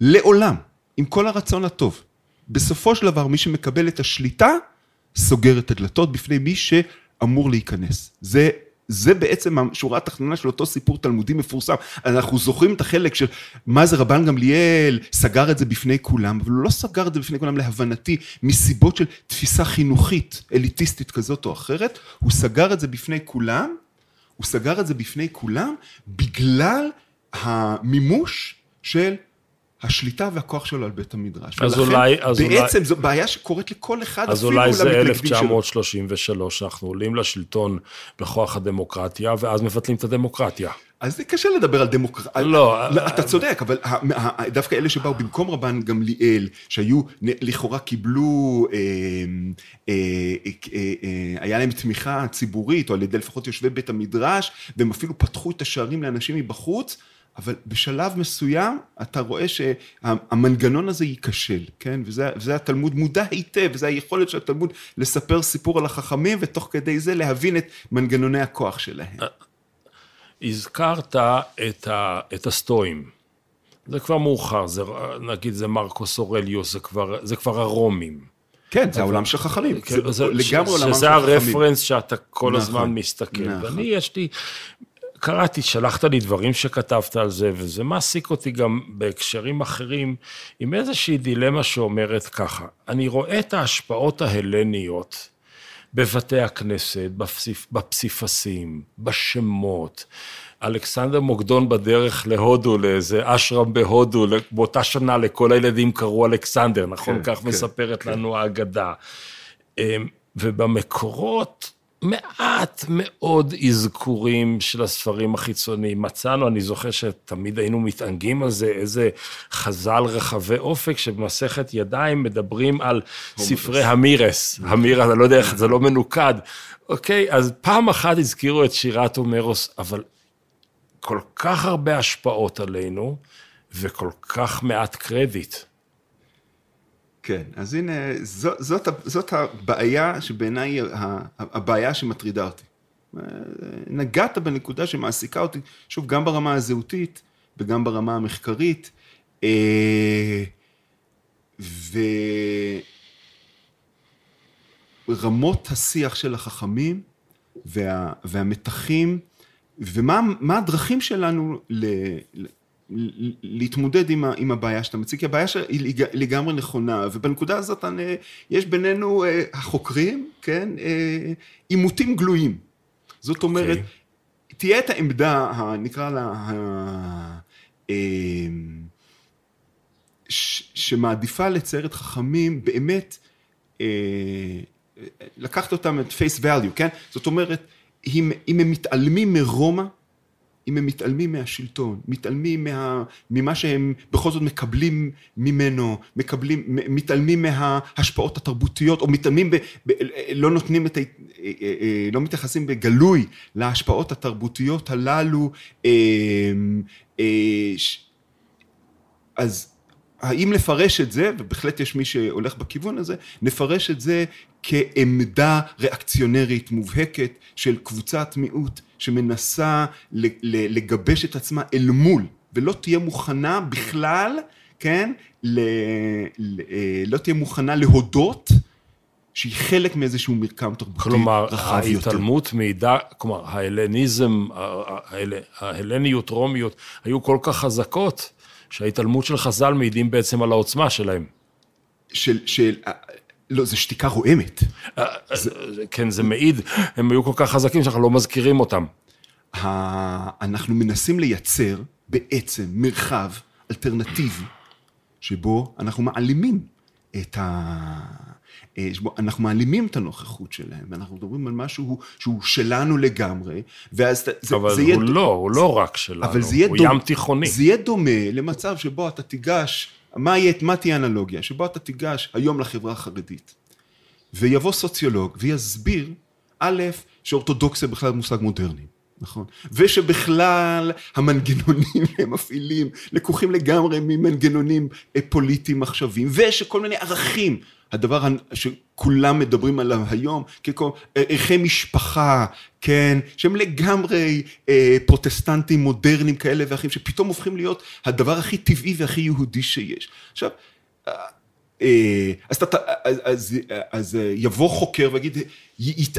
לעולם, עם כל הרצון הטוב. בסופו של דבר, מי שמקבל את השליטה, סוגר את הדלתות בפני מי שאמור להיכנס. זה זה בעצם השורה התחתונה של אותו סיפור תלמודי מפורסם. אנחנו זוכרים את החלק של מה זה רבן גמליאל, סגר את זה בפני כולם, אבל הוא לא סגר את זה בפני כולם להבנתי, מסיבות של תפיסה חינוכית, אליטיסטית כזאת או אחרת, הוא סגר את זה בפני כולם, הוא סגר את זה בפני כולם בגלל המימוש של השליטה והכוח שלו על בית המדרש. אז אולי... אז בעצם אולי, זו בעיה שקורית לכל אחד, אז אולי זה 1933, אנחנו עולים לשלטון בכוח הדמוקרטיה, ואז מבטלים את הדמוקרטיה. אז זה קשה לדבר על דמוקרטיה. לא, לא, אתה צודק, אבל דווקא אלה שבאו במקום רבן גמליאל, שהיו, לכאורה קיבלו, אה, אה, אה, היה להם תמיכה ציבורית, או על ידי לפחות יושבי בית המדרש, והם אפילו פתחו את השערים לאנשים מבחוץ, אבל בשלב מסוים אתה רואה שהמנגנון הזה ייכשל, כן? וזה, וזה התלמוד מודע היטב, וזה היכולת של התלמוד לספר סיפור על החכמים, ותוך כדי זה להבין את מנגנוני הכוח שלהם. הזכרת את, ה, את הסטואים. זה כבר מאוחר, זה, נגיד זה מרקוס אורליוס, זה כבר, זה כבר הרומים. כן, זה העולם של חכמים. כן, זה, לגמרי עולם של חכמים. שזה הרפרנס שאתה כל נכון, הזמן מסתכל. נכון. ואני, יש לי קראתי, שלחת לי דברים שכתבת על זה, וזה מעסיק אותי גם בהקשרים אחרים, עם איזושהי דילמה שאומרת ככה, אני רואה את ההשפעות ההלניות בבתי הכנסת, בפסיפ, בפסיפסים, בשמות. אלכסנדר מוקדון בדרך להודו, לאיזה אשרם בהודו, באותה שנה לכל הילדים קראו אלכסנדר, נכון? כן, כך כן, מספרת כן. לנו האגדה. אמ, ובמקורות, מעט מאוד אזכורים של הספרים החיצוניים. מצאנו, אני זוכר שתמיד היינו מתענגים על זה, איזה חז"ל רחבי אופק, שבמסכת ידיים מדברים על ספרי המירס. המירס, אני לא יודע איך, זה לא מנוקד. אוקיי, אז פעם אחת הזכירו את שירת הומרוס, אבל כל כך הרבה השפעות עלינו, וכל כך מעט קרדיט. כן, אז הנה, זאת, ה- זאת הבעיה שבעיניי היא הבעיה שמטרידה אותי. אה, נגעת בנקודה שמעסיקה אותי, שוב, גם ברמה הזהותית וגם ברמה המחקרית, אה, ורמות השיח של החכמים וה, והמתחים, ומה מה הדרכים שלנו ל- להתמודד עם, ה, עם הבעיה שאתה מציג, כי הבעיה היא לג- לגמרי נכונה, ובנקודה הזאת אני, יש בינינו אה, החוקרים, כן, אה, עימותים גלויים. זאת אומרת, אוקיי. תהיה את העמדה, ה- נקרא לה, ה- אה, ש- שמעדיפה לצייר את חכמים באמת, אה, לקחת אותם את face value, כן? זאת אומרת, אם, אם הם מתעלמים מרומא, אם הם מתעלמים מהשלטון, מתעלמים מה, ממה שהם בכל זאת מקבלים ממנו, מקבלים, מתעלמים מההשפעות התרבותיות, או מתעלמים, ב, ב, לא נותנים את ה... אה, אה, לא מתייחסים בגלוי להשפעות התרבותיות הללו, אה, אה, אז האם לפרש את זה, ובהחלט יש מי שהולך בכיוון הזה, נפרש את זה כעמדה ריאקציונרית מובהקת של קבוצת מיעוט שמנסה לגבש את עצמה אל מול, ולא תהיה מוכנה בכלל, כן, ל, ל, אה, לא תהיה מוכנה להודות שהיא חלק מאיזשהו מרקם תרבותי כלומר, רחב יותר. ההתעלמות מעידה, כלומר, ההלניזם, ההל- ההלניות, רומיות, היו כל כך חזקות, שההתעלמות של חז"ל מעידים בעצם על העוצמה שלהם. של, של, לא, זה שתיקה רועמת. כן, זה מעיד, הם היו כל כך חזקים שאנחנו לא מזכירים אותם. אנחנו מנסים לייצר בעצם מרחב אלטרנטיבי, שבו אנחנו מעלימים את ה... אה, שבו אנחנו מעלימים את הנוכחות שלהם, ואנחנו מדברים על משהו שהוא שלנו לגמרי, ואז זה, אבל זה יהיה... הוא לא, הוא לא רק שלנו, אבל הוא דומה, ים תיכוני. זה יהיה דומה למצב שבו אתה תיגש, מה, יהיה, מה תהיה האנלוגיה? שבו אתה תיגש היום לחברה החרדית, ויבוא סוציולוג ויסביר, א', שאורתודוקסיה בכלל מושג מודרני, נכון? ושבכלל המנגנונים שהם מפעילים לקוחים לגמרי ממנגנונים אה, פוליטיים עכשוויים, ושכל מיני ערכים, הדבר שכולם מדברים עליו היום, ככל ערכי משפחה, כן, שהם לגמרי אה, פרוטסטנטים מודרניים כאלה ואחרים, שפתאום הופכים להיות הדבר הכי טבעי והכי יהודי שיש. עכשיו, אה, אז, אתה, אז, אז, אז אה, יבוא חוקר ויגיד, י- ית-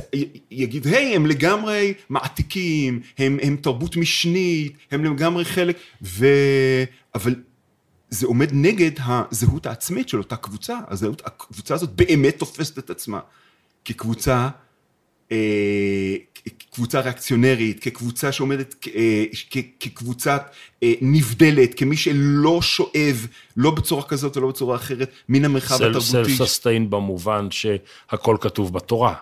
יגיד, היי, הם לגמרי מעתיקים, הם, הם תרבות משנית, הם לגמרי חלק, ו... אבל זה עומד נגד הזהות העצמית של אותה קבוצה, הזהות, הקבוצה הזאת באמת תופסת את עצמה כקבוצה, אה, קבוצה ריאקציונרית, כקבוצה שעומדת, אה, כ- כקבוצה אה, נבדלת, כמי שלא שואב, לא בצורה כזאת ולא בצורה אחרת, מן המרחב סלף התרבותי. ססטיין במובן שהכל כתוב בתורה.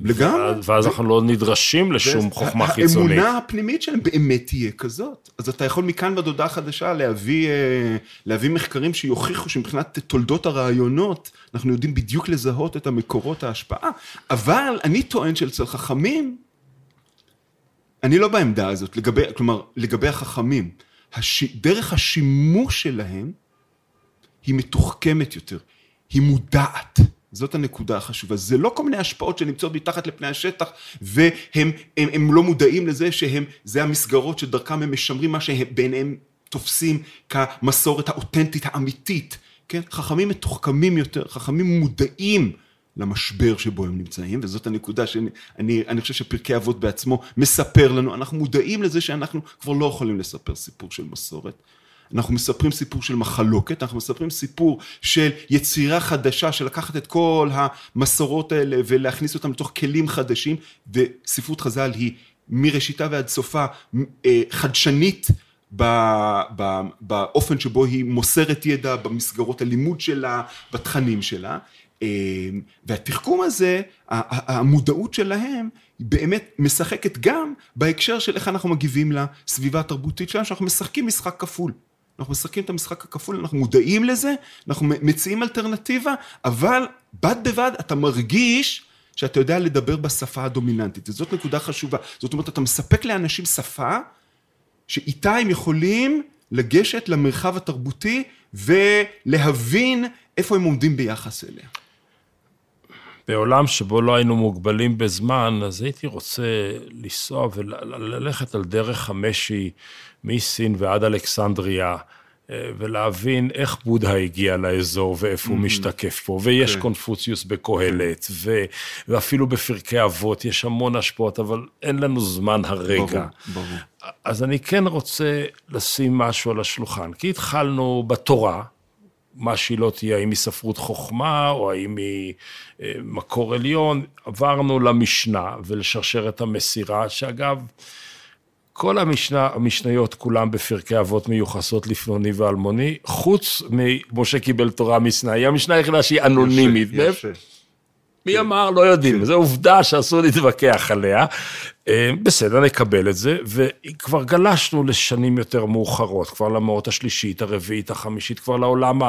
לגמרי. ואז- אנחנו לא נדרשים לשום חוכמה חיצונית. האמונה הפנימית שלהם באמת תהיה כזאת. אז אתה יכול מכאן ועד הודעה חדשה להביא, אה, להביא מחקרים שיוכיחו שמבחינת תולדות הרעיונות, אנחנו יודעים בדיוק לזהות את המקורות ההשפעה. אבל אני טוען שאצל חכמים, אני לא בעמדה הזאת, לגבי, כלומר, לגבי החכמים, הש, דרך השימוש שלהם היא מתוחכמת יותר, היא מודעת. זאת הנקודה החשובה. זה לא כל מיני השפעות שנמצאות מתחת לפני השטח, והם הם, הם לא מודעים לזה שהם, זה המסגרות שדרכם הם משמרים מה שהם בעיניהם תופסים כמסורת האותנטית האמיתית. כן? חכמים מתוחכמים יותר, חכמים מודעים למשבר שבו הם נמצאים, וזאת הנקודה שאני אני, אני חושב שפרקי אבות בעצמו מספר לנו, אנחנו מודעים לזה שאנחנו כבר לא יכולים לספר סיפור של מסורת. אנחנו מספרים סיפור של מחלוקת, אנחנו מספרים סיפור של יצירה חדשה, של לקחת את כל המסורות האלה ולהכניס אותם לתוך כלים חדשים, וספרות חז"ל היא מראשיתה ועד סופה אה, חדשנית באופן שבו היא מוסרת ידע, במסגרות הלימוד שלה, בתכנים שלה. אה, והתחכום הזה, המודעות שלהם, היא באמת משחקת גם בהקשר של איך אנחנו מגיבים לסביבה התרבותית שלנו, שאנחנו משחקים משחק כפול. אנחנו משחקים את המשחק הכפול, אנחנו מודעים לזה, אנחנו מציעים אלטרנטיבה, אבל בד בבד אתה מרגיש שאתה יודע לדבר בשפה הדומיננטית, וזאת נקודה חשובה. זאת אומרת, אתה מספק לאנשים שפה שאיתה הם יכולים לגשת למרחב התרבותי ולהבין איפה הם עומדים ביחס אליה. בעולם שבו לא היינו מוגבלים בזמן, אז הייתי רוצה לנסוע וללכת על דרך המשי מסין ועד אלכסנדריה. אה, ולהבין איך בודהה הגיע לאזור ואיפה mm-hmm. הוא משתקף פה, ויש okay. כן. קונפוציוס בקהלת, ו... ואפילו בפרקי אבות יש המון השפעות, אבל אין לנו זמן הרגע. ברור, ברור. אז אני כן רוצה לשים משהו על השולחן, כי התחלנו בתורה, מה שהיא לא תהיה, האם היא ספרות חוכמה, או האם היא אה, מקור עליון, עברנו למשנה ולשרשרת המסירה, שאגב, כל המשנה, המשניות כולם בפרקי אבות מיוחסות לפלוני ואלמוני, חוץ ממשה קיבל תורה מסיני, היא המשנה היחידה שהיא אנונימית. יפה, יפה. מי אמר? לא יודעים, זו עובדה שאסור להתווכח עליה. אה, בסדר, נקבל את זה, וכבר גלשנו לשנים יותר מאוחרות, כבר למאות השלישית, הרביעית, החמישית, כבר לעולם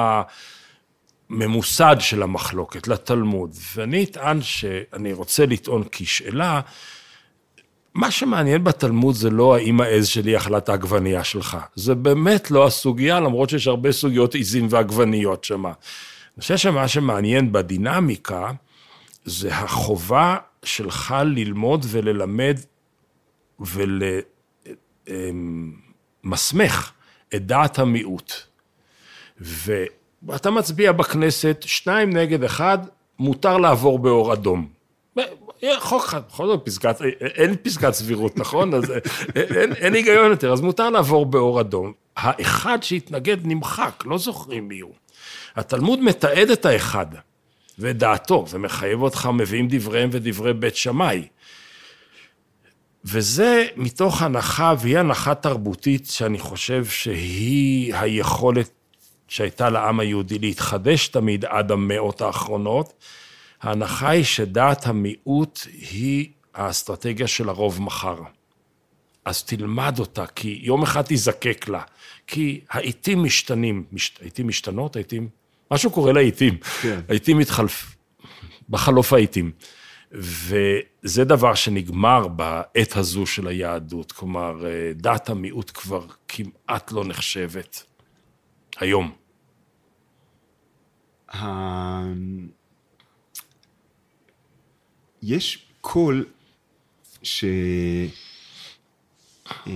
הממוסד של המחלוקת, לתלמוד. ואני אטען שאני רוצה לטעון כשאלה, מה שמעניין בתלמוד זה לא האם העז שלי אכלה את העגבנייה שלך. זה באמת לא הסוגיה, למרות שיש הרבה סוגיות עיזים ועגבניות שמה. אני חושב שמה שמעניין בדינמיקה, זה החובה שלך ללמוד וללמד ולמסמך את דעת המיעוט. ואתה מצביע בכנסת, שניים נגד אחד, מותר לעבור באור אדום. חוק אחד, בכל זאת פסקת, אין פסקת סבירות, נכון? אז אין, אין היגיון יותר, אז מותר לעבור באור אדום. האחד שהתנגד נמחק, לא זוכרים מי הוא. התלמוד מתעד את האחד ואת דעתו, ומחייב אותך, מביאים דבריהם ודברי בית שמאי. וזה מתוך הנחה, והיא הנחה תרבותית שאני חושב שהיא היכולת שהייתה לעם היהודי להתחדש תמיד עד המאות האחרונות. ההנחה היא שדעת המיעוט היא האסטרטגיה של הרוב מחר. אז תלמד אותה, כי יום אחד תזקק לה. כי העיתים משתנים, מש... העיתים משתנות, העיתים... משהו קורה לעיתים. כן. העיתים מתחלף... בחלוף העיתים. וזה דבר שנגמר בעת הזו של היהדות. כלומר, דעת המיעוט כבר כמעט לא נחשבת היום. יש קול ש... אה,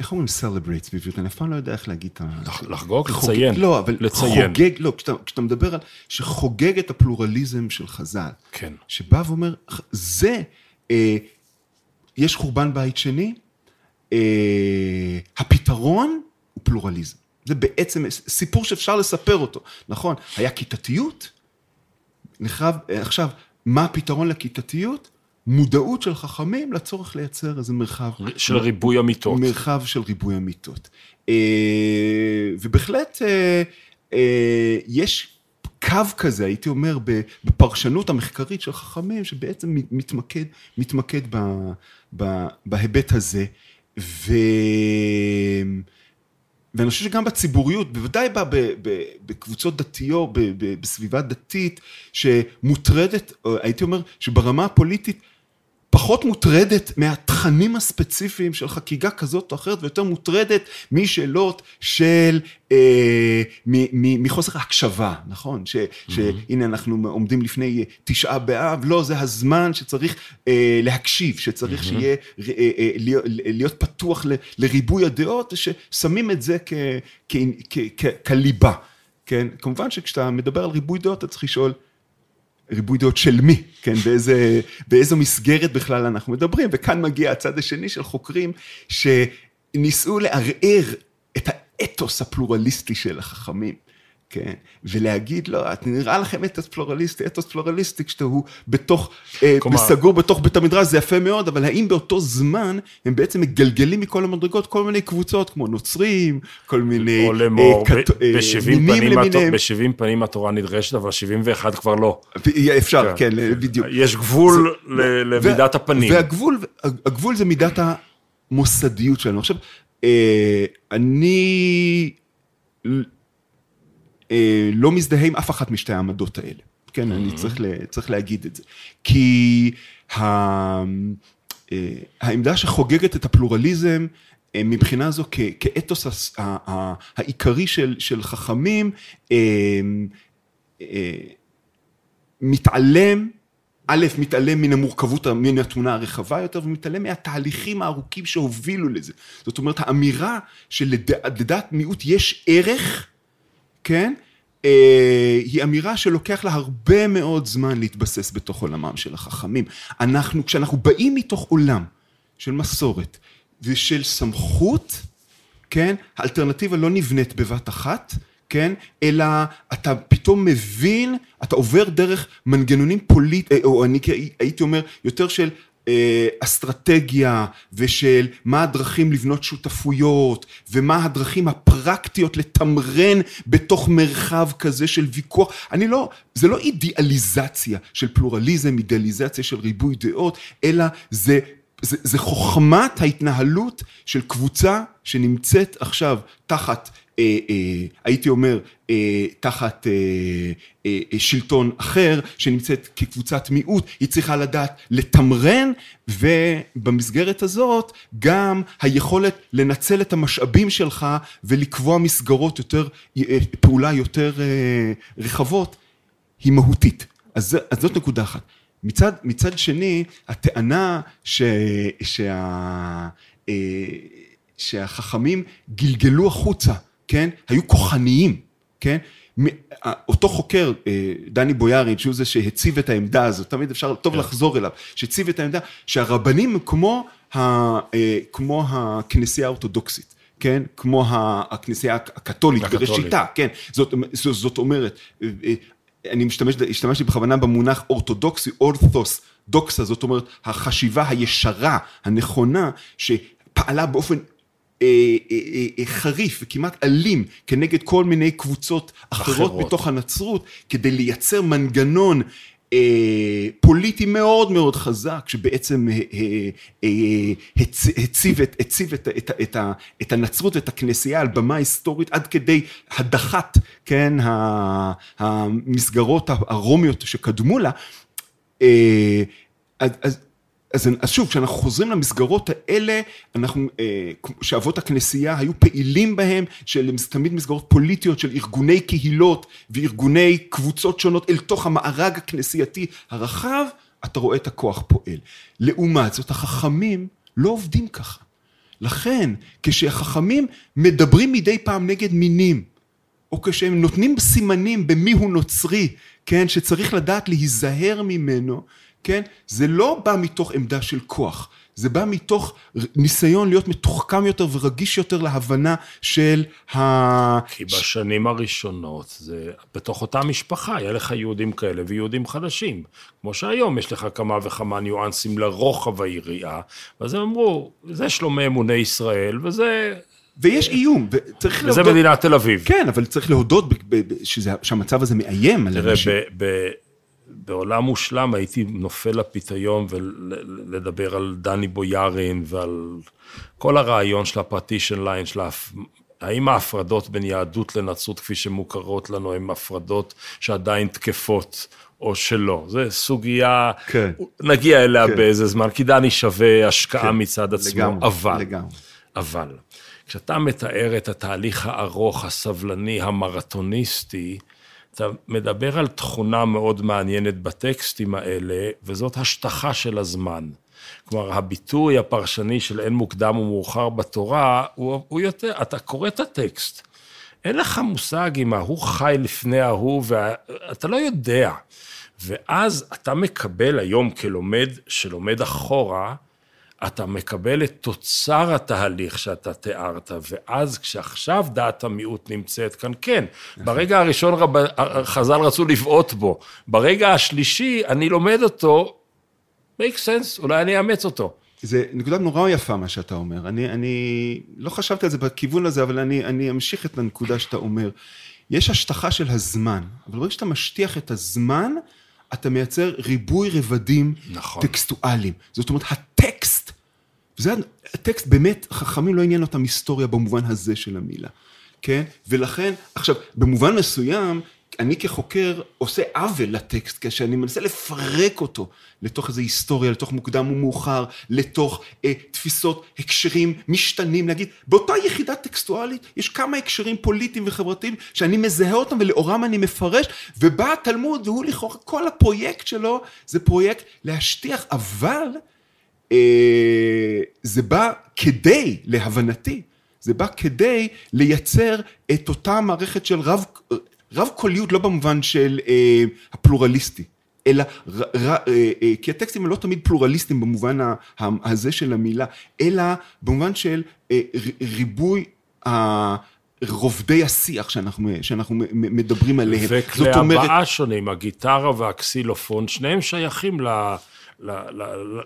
איך אומרים celebrates בעברית? אני אף פעם לא יודע איך להגיד את ה... לחגוג? לציין. לא, אבל לציין. חוגג, לא, כשאתה, כשאתה מדבר על... שחוגג את הפלורליזם של חז"ל. כן. שבא ואומר, זה, אה, יש חורבן בית שני, אה, הפתרון הוא פלורליזם. זה בעצם סיפור שאפשר לספר אותו, נכון? היה כיתתיות, נחרב, עכשיו, מה הפתרון לכיתתיות? מודעות של חכמים לצורך לייצר איזה מרחב. של ריבוי אמיתות. מרחב של ריבוי אמיתות. אה, ובהחלט אה, אה, יש קו כזה, הייתי אומר, בפרשנות המחקרית של חכמים, שבעצם מתמקד, מתמקד בהיבט הזה. ו... ואני חושב שגם בציבוריות, בוודאי בקבוצות דתיות, בסביבה דתית, שמוטרדת, הייתי אומר, שברמה הפוליטית, פחות מוטרדת מהתכנים הספציפיים של חגיגה כזאת או אחרת, ויותר מוטרדת משאלות של, אה, מחוסר הקשבה, נכון? ש, mm-hmm. שהנה אנחנו עומדים לפני תשעה באב, לא, זה הזמן שצריך אה, להקשיב, שצריך mm-hmm. שיהיה, אה, אה, להיות, להיות פתוח ל, לריבוי הדעות, ששמים את זה כ, כ, כ, כ, כליבה, כן? כמובן שכשאתה מדבר על ריבוי דעות, אתה צריך לשאול, ריבוי דעות של מי, כן, באיזה, באיזו מסגרת בכלל אנחנו מדברים, וכאן מגיע הצד השני של חוקרים שניסו לערער את האתוס הפלורליסטי של החכמים. כן, ולהגיד, לא, את נראה לכם אתוס פלורליסטי, אתוס פלורליסטי, כשהוא בתוך, כלומר... סגור בתוך בית המדרש, זה יפה מאוד, אבל האם באותו זמן הם בעצם מגלגלים מכל המדרגות כל מיני קבוצות, כמו נוצרים, כל מיני... או לאמור, ב-70 פנים התורה נדרשת, אבל 71 כבר לא. אפשר, כן, בדיוק. יש גבול למידת הפנים. והגבול זה מידת המוסדיות שלנו. עכשיו, אני... אה, לא מזדהה עם אף אחת משתי העמדות האלה. כן, אני צריך, צריך להגיד את זה. כי ה... אה, העמדה שחוגגת את הפלורליזם, אה, מבחינה זו כ, כאתוס העיקרי של, של חכמים, מתעלם, א', מתעלם מן המורכבות, מן התמונה הרחבה יותר, ומתעלם מהתהליכים הארוכים שהובילו לזה. זאת אומרת, האמירה שלדעת מיעוט יש ערך, כן? אה, היא אמירה שלוקח לה הרבה מאוד זמן להתבסס בתוך עולמם של החכמים. אנחנו, כשאנחנו באים מתוך עולם של מסורת ושל סמכות, כן, האלטרנטיבה לא נבנית בבת אחת, כן, אלא אתה פתאום מבין, אתה עובר דרך מנגנונים פוליטיים, או אני הייתי אומר, יותר של אה, אסטרטגיה ושל מה הדרכים לבנות שותפויות ומה הדרכים הפרקטיות לתמרן בתוך מרחב כזה של ויכוח. אני לא, זה לא אידיאליזציה של פלורליזם, אידיאליזציה של ריבוי דעות, אלא זה זה, זה חוכמת ההתנהלות של קבוצה שנמצאת עכשיו תחת אה, אה, הייתי אומר, אה, תחת שלטון אחר, שנמצאת כקבוצת מיעוט, היא צריכה לדעת לתמרן, ובמסגרת הזאת גם היכולת לנצל את המשאבים שלך ולקבוע מסגרות יותר, פעולה יותר רחבות, היא מהותית. אז, אז זאת נקודה אחת. מצד, מצד שני, הטענה ש, שה, שהחכמים גלגלו החוצה כן, היו כוחניים, כן, אותו חוקר, אה, דני בויארין, שהוא זה שהציב את העמדה הזאת, תמיד אפשר, טוב כן. לחזור אליו, שהציב את העמדה, שהרבנים הם כמו, ה, אה, כמו הכנסייה האורתודוקסית. כן, כמו הכנסייה הקתולית בראשיתה, כן, זאת, זאת, זאת אומרת, אה, אני משתמש, השתמשתי בכוונה במונח אורתודוקסי, אורתוס, דוקסה, זאת אומרת, החשיבה הישרה, הנכונה, שפעלה באופן אה, אה, אה, חריף וכמעט אלים כנגד כל מיני קבוצות אחרות, אחרות. בתוך הנצרות, כדי לייצר מנגנון פוליטי מאוד מאוד חזק, שבעצם הציב, את, הציב את, את, את, את הנצרות ואת הכנסייה על במה היסטורית עד כדי הדחת, כן, המסגרות הרומיות שקדמו לה. אז אז, אז שוב, כשאנחנו חוזרים למסגרות האלה, אנחנו, אה, שאבות הכנסייה היו פעילים בהם, של תמיד מסגרות פוליטיות של ארגוני קהילות וארגוני קבוצות שונות אל תוך המארג הכנסייתי הרחב, אתה רואה את הכוח פועל. לעומת זאת, החכמים לא עובדים ככה. לכן, כשהחכמים מדברים מדי פעם נגד מינים, או כשהם נותנים סימנים במי הוא נוצרי, כן, שצריך לדעת להיזהר ממנו, כן? זה לא בא מתוך עמדה של כוח, זה בא מתוך ניסיון להיות מתוחכם יותר ורגיש יותר להבנה של ה... כי בשנים הראשונות, זה בתוך אותה משפחה, היה לך יהודים כאלה ויהודים חדשים. כמו שהיום יש לך כמה וכמה ניואנסים לרוחב היריעה, ואז הם אמרו, זה שלומי אמוני ישראל, וזה ויש איום, וצריך להודות... וזה מדינת תל אביב. כן, אבל צריך להודות שזה, שהמצב הזה מאיים על אנשים. תראה, בעולם מושלם הייתי נופל לפיתיון ולדבר על דני בויארין ועל כל הרעיון של הפרטישן ליין, של האם ההפרדות בין יהדות לנצרות כפי שמוכרות לנו הן הפרדות שעדיין תקפות או שלא. זו סוגיה, כן. נגיע אליה כן. באיזה זמן, כי דני שווה השקעה כן. מצד עצמו, לגמרי, אבל, לגמרי. אבל, כשאתה מתאר את התהליך הארוך, הסבלני, המרתוניסטי, אתה מדבר על תכונה מאוד מעניינת בטקסטים האלה, וזאת השטחה של הזמן. כלומר, הביטוי הפרשני של אין מוקדם ומאוחר בתורה, הוא, הוא יותר, אתה קורא את הטקסט, אין לך מושג אם ההוא חי לפני ההוא, ואתה לא יודע. ואז אתה מקבל היום כלומד שלומד אחורה, אתה מקבל את תוצר התהליך שאתה תיארת, ואז כשעכשיו דעת המיעוט נמצאת כאן, כן, ברגע הראשון רב... חז"ל רצו לבעוט בו, ברגע השלישי אני לומד אותו, make sense, אולי אני אאמץ אותו. זה נקודה נורא יפה מה שאתה אומר, אני, אני לא חשבתי על זה בכיוון הזה, אבל אני, אני אמשיך את הנקודה שאתה אומר. יש השטחה של הזמן, אבל ברגע שאתה משטיח את הזמן, אתה מייצר ריבוי רבדים נכון. טקסטואליים. זאת אומרת, הטקסט, וזה הטקסט באמת, חכמים לא עניין אותם היסטוריה במובן הזה של המילה, כן? ולכן, עכשיו, במובן מסוים, אני כחוקר עושה עוול לטקסט, כשאני מנסה לפרק אותו לתוך איזו היסטוריה, לתוך מוקדם ומאוחר, לתוך אה, תפיסות, הקשרים משתנים, להגיד, באותה יחידה טקסטואלית יש כמה הקשרים פוליטיים וחברתיים שאני מזהה אותם ולאורם אני מפרש, ובא התלמוד והוא לכאורה, כל הפרויקט שלו זה פרויקט להשטיח, אבל זה בא כדי, להבנתי, זה בא כדי לייצר את אותה מערכת של רב... רב קוליות לא במובן של אה, הפלורליסטי, אלא, ר, ר, אה, אה, כי הטקסטים הם לא תמיד פלורליסטים במובן ה, ה, הזה של המילה, אלא במובן של אה, ריבוי ה... רובדי השיח שאנחנו, שאנחנו מדברים עליהם. וכלי הבעה שונים, הגיטרה והקסילופון, שניהם שייכים ל, ל, ל,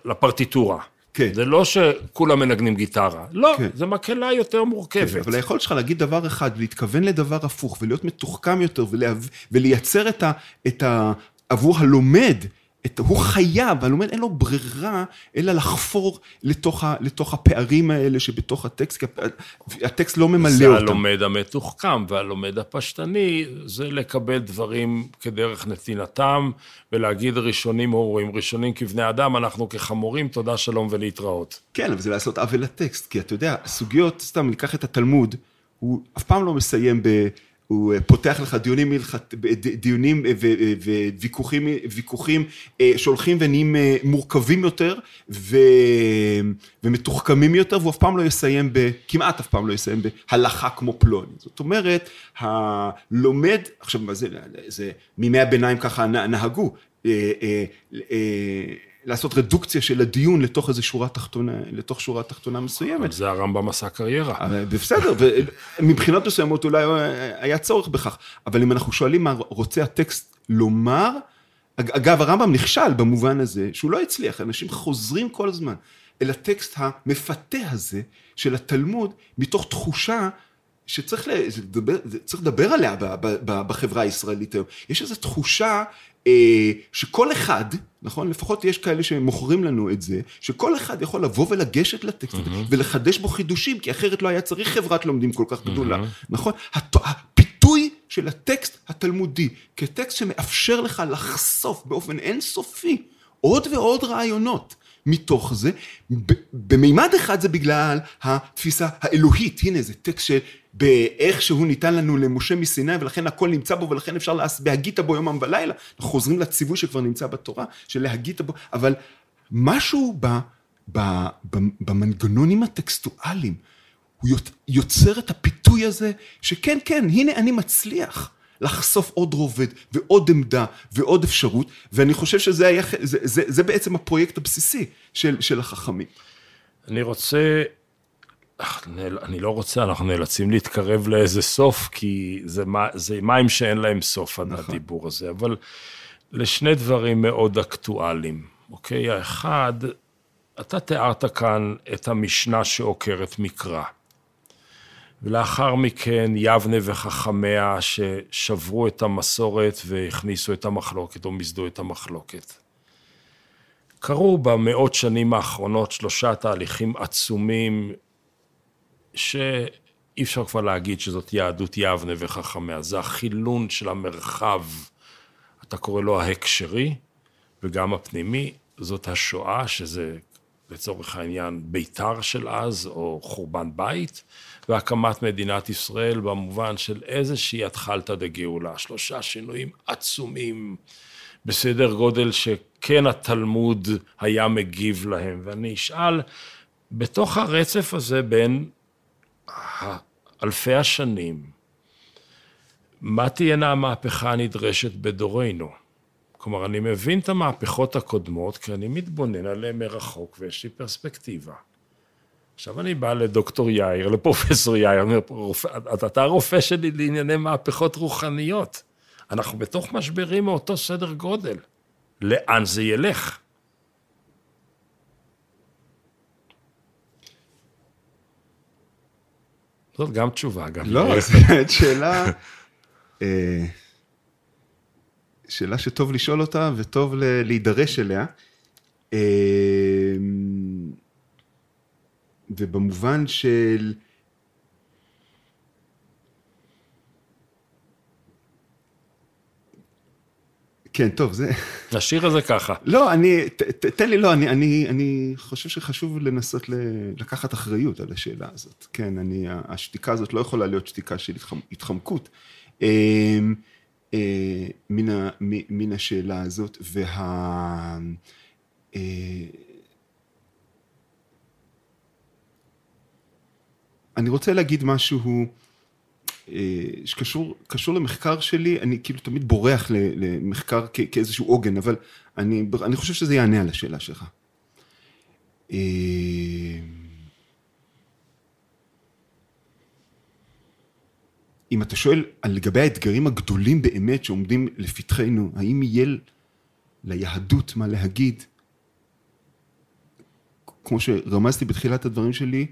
לפרטיטורה. כן. זה לא שכולם מנגנים גיטרה, לא, כן. זה מקהלה יותר מורכבת. כן, אבל היכולת שלך להגיד דבר אחד ולהתכוון לדבר הפוך ולהיות מתוחכם יותר. ולייצר את ה... את ה... עבור הלומד, את... הוא חייב, הלומד אין לו ברירה אלא לחפור לתוך, ה... לתוך הפערים האלה שבתוך הטקסט, כי הטקסט לא ממלא זה אותם. זה הלומד המתוחכם והלומד הפשטני, זה לקבל דברים כדרך נתינתם ולהגיד ראשונים הורים, ראשונים כבני אדם, אנחנו כחמורים, תודה, שלום ולהתראות. כן, אבל זה לעשות עוול לטקסט, כי אתה יודע, סוגיות, סתם ניקח את התלמוד, הוא אף פעם לא מסיים ב... הוא פותח לך דיונים, דיונים וויכוחים ויכוחים שהולכים ונהיים מורכבים יותר ו, ומתוחכמים יותר, והוא אף פעם לא יסיים, ב, כמעט אף פעם לא יסיים בהלכה כמו פלוני. זאת אומרת, הלומד, עכשיו, מה זה, זה מימי הביניים ככה נהגו. לעשות רדוקציה של הדיון לתוך איזו שורה תחתונה, לתוך שורה תחתונה מסוימת. זה הרמב"ם עשה קריירה. בסדר, ומבחינות מסוימות אולי היה צורך בכך, אבל אם אנחנו שואלים מה רוצה הטקסט לומר, אגב, הרמב"ם נכשל במובן הזה, שהוא לא הצליח, אנשים חוזרים כל הזמן אל הטקסט המפתה הזה של התלמוד, מתוך תחושה שצריך לדבר, לדבר עליה בחברה הישראלית היום. יש איזו תחושה אה, שכל אחד, נכון? לפחות יש כאלה שמוכרים לנו את זה, שכל אחד יכול לבוא ולגשת לטקסט mm-hmm. ולחדש בו חידושים, כי אחרת לא היה צריך חברת לומדים כל כך גדולה, mm-hmm. נכון? הפיתוי של הטקסט התלמודי, כטקסט שמאפשר לך לחשוף באופן אינסופי עוד ועוד רעיונות. מתוך זה, במימד אחד זה בגלל התפיסה האלוהית, הנה זה טקסט שבאיך שהוא ניתן לנו למשה מסיני ולכן הכל נמצא בו ולכן אפשר להגית בו יומם ולילה, אנחנו חוזרים לציווי שכבר נמצא בתורה, של להגית בו, אבל משהו ב, ב, ב, במנגנונים הטקסטואליים, הוא יוצר את הפיתוי הזה, שכן, כן, הנה אני מצליח. לחשוף עוד רובד ועוד עמדה ועוד אפשרות, ואני חושב שזה היה, זה, זה, זה בעצם הפרויקט הבסיסי של, של החכמים. אני רוצה, אני לא רוצה, אנחנו נאלצים להתקרב לאיזה סוף, כי זה, זה מים שאין להם סוף, נכון. הדיבור הזה, אבל לשני דברים מאוד אקטואליים, אוקיי? האחד, אתה תיארת כאן את המשנה שעוקרת מקרא. ולאחר מכן יבנה וחכמיה ששברו את המסורת והכניסו את המחלוקת או מיסדו את המחלוקת. קרו במאות שנים האחרונות שלושה תהליכים עצומים שאי אפשר כבר להגיד שזאת יהדות יבנה וחכמיה, זה החילון של המרחב, אתה קורא לו ההקשרי וגם הפנימי, זאת השואה שזה לצורך העניין ביתר של אז או חורבן בית. והקמת מדינת ישראל במובן של איזושהי התחלתא דגאולה. שלושה שינויים עצומים בסדר גודל שכן התלמוד היה מגיב להם. ואני אשאל, בתוך הרצף הזה בין אלפי השנים, מה תהיינה המהפכה הנדרשת בדורנו? כלומר, אני מבין את המהפכות הקודמות, כי אני מתבונן עליהן מרחוק ויש לי פרספקטיבה. עכשיו אני בא לדוקטור יאיר, לפרופסור יאיר, אומר, אתה הרופא שלי לענייני מהפכות רוחניות. אנחנו בתוך משברים מאותו סדר גודל. לאן זה ילך? זאת גם תשובה, גם. לא, [laughs] זו שאלה, אה, שאלה שטוב לשאול אותה וטוב להידרש אליה. ובמובן של... כן, טוב, זה... נשאיר את זה ככה. לא, אני, ת, ת, תן לי, לא, אני, אני, אני חושב שחשוב לנסות ל, לקחת אחריות על השאלה הזאת. כן, אני, השתיקה הזאת לא יכולה להיות שתיקה של התחמ, התחמקות אה, אה, מן, ה, מן השאלה הזאת, וה... אה, אני רוצה להגיד משהו אה, שקשור למחקר שלי, אני כאילו תמיד בורח למחקר כאיזשהו עוגן, אבל אני, אני חושב שזה יענה על השאלה שלך. אה, אם אתה שואל על לגבי האתגרים הגדולים באמת שעומדים לפתחנו, האם יהיה ליהדות מה להגיד? כמו שרמזתי בתחילת הדברים שלי,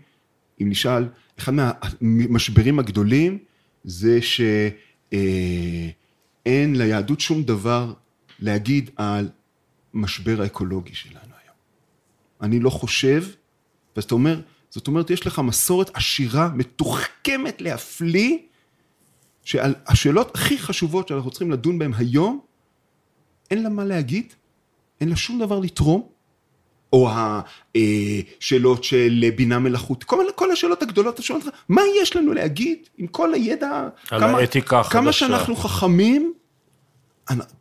אם נשאל, אחד מהמשברים הגדולים זה שאין ליהדות שום דבר להגיד על משבר האקולוגי שלנו היום. אני לא חושב, ואתה אומר, זאת אומרת, יש לך מסורת עשירה, מתוחכמת להפליא, שעל השאלות הכי חשובות שאנחנו צריכים לדון בהן היום, אין לה מה להגיד, אין לה שום דבר לתרום, או השאלות של בינה מלאכות, כל, כל השאלות הגדולות, אתה שואל אותך, מה יש לנו להגיד עם כל הידע, כמה. כמה שאנחנו חכמים,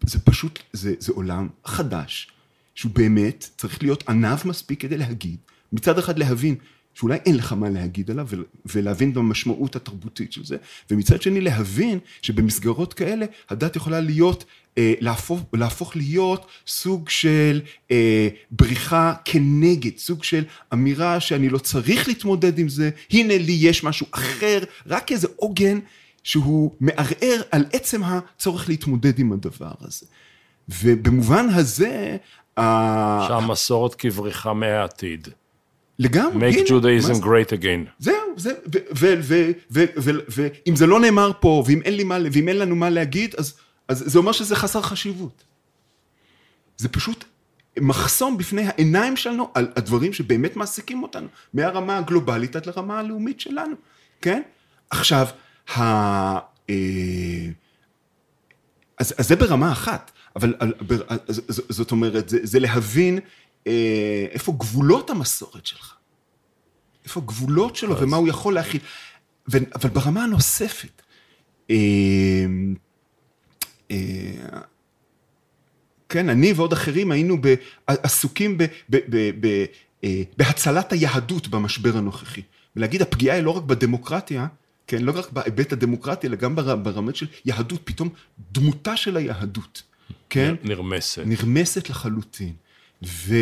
זה פשוט, זה, זה עולם חדש, שהוא באמת צריך להיות ענב מספיק כדי להגיד, מצד אחד להבין שאולי אין לך מה להגיד עליו, ולהבין במשמעות התרבותית של זה, ומצד שני להבין שבמסגרות כאלה הדת יכולה להיות, אה, להפוך, להפוך להיות סוג של אה, בריחה כנגד, סוג של אמירה שאני לא צריך להתמודד עם זה, הנה לי יש משהו אחר, רק איזה עוגן שהוא מערער על עצם הצורך להתמודד עם הדבר הזה. ובמובן הזה... שהמסורת כבריחה מהעתיד. לגמרי, make Judaism great again. זהו, ואם זה לא נאמר פה, ואם אין, לי מה, ואם אין לנו מה להגיד, אז, אז זה אומר שזה חסר חשיבות. זה פשוט מחסום בפני העיניים שלנו על הדברים שבאמת מעסיקים אותנו, מהרמה הגלובלית עד לרמה הלאומית שלנו, כן? עכשיו, ה... אה, אז, אז זה ברמה אחת, אבל זאת אומרת, זה, זה להבין איפה גבולות המסורת שלך? איפה הגבולות שלו אז... ומה הוא יכול להכיל? ו... אבל ברמה הנוספת, אה, אה, כן, אני ועוד אחרים היינו עסוקים ב, ב, ב, ב, בהצלת היהדות במשבר הנוכחי. ולהגיד, הפגיעה היא לא רק בדמוקרטיה, כן, לא רק בהיבט הדמוקרטי, אלא גם ברמת של יהדות, פתאום דמותה של היהדות, כן? נרמסת. נרמסת לחלוטין. ו...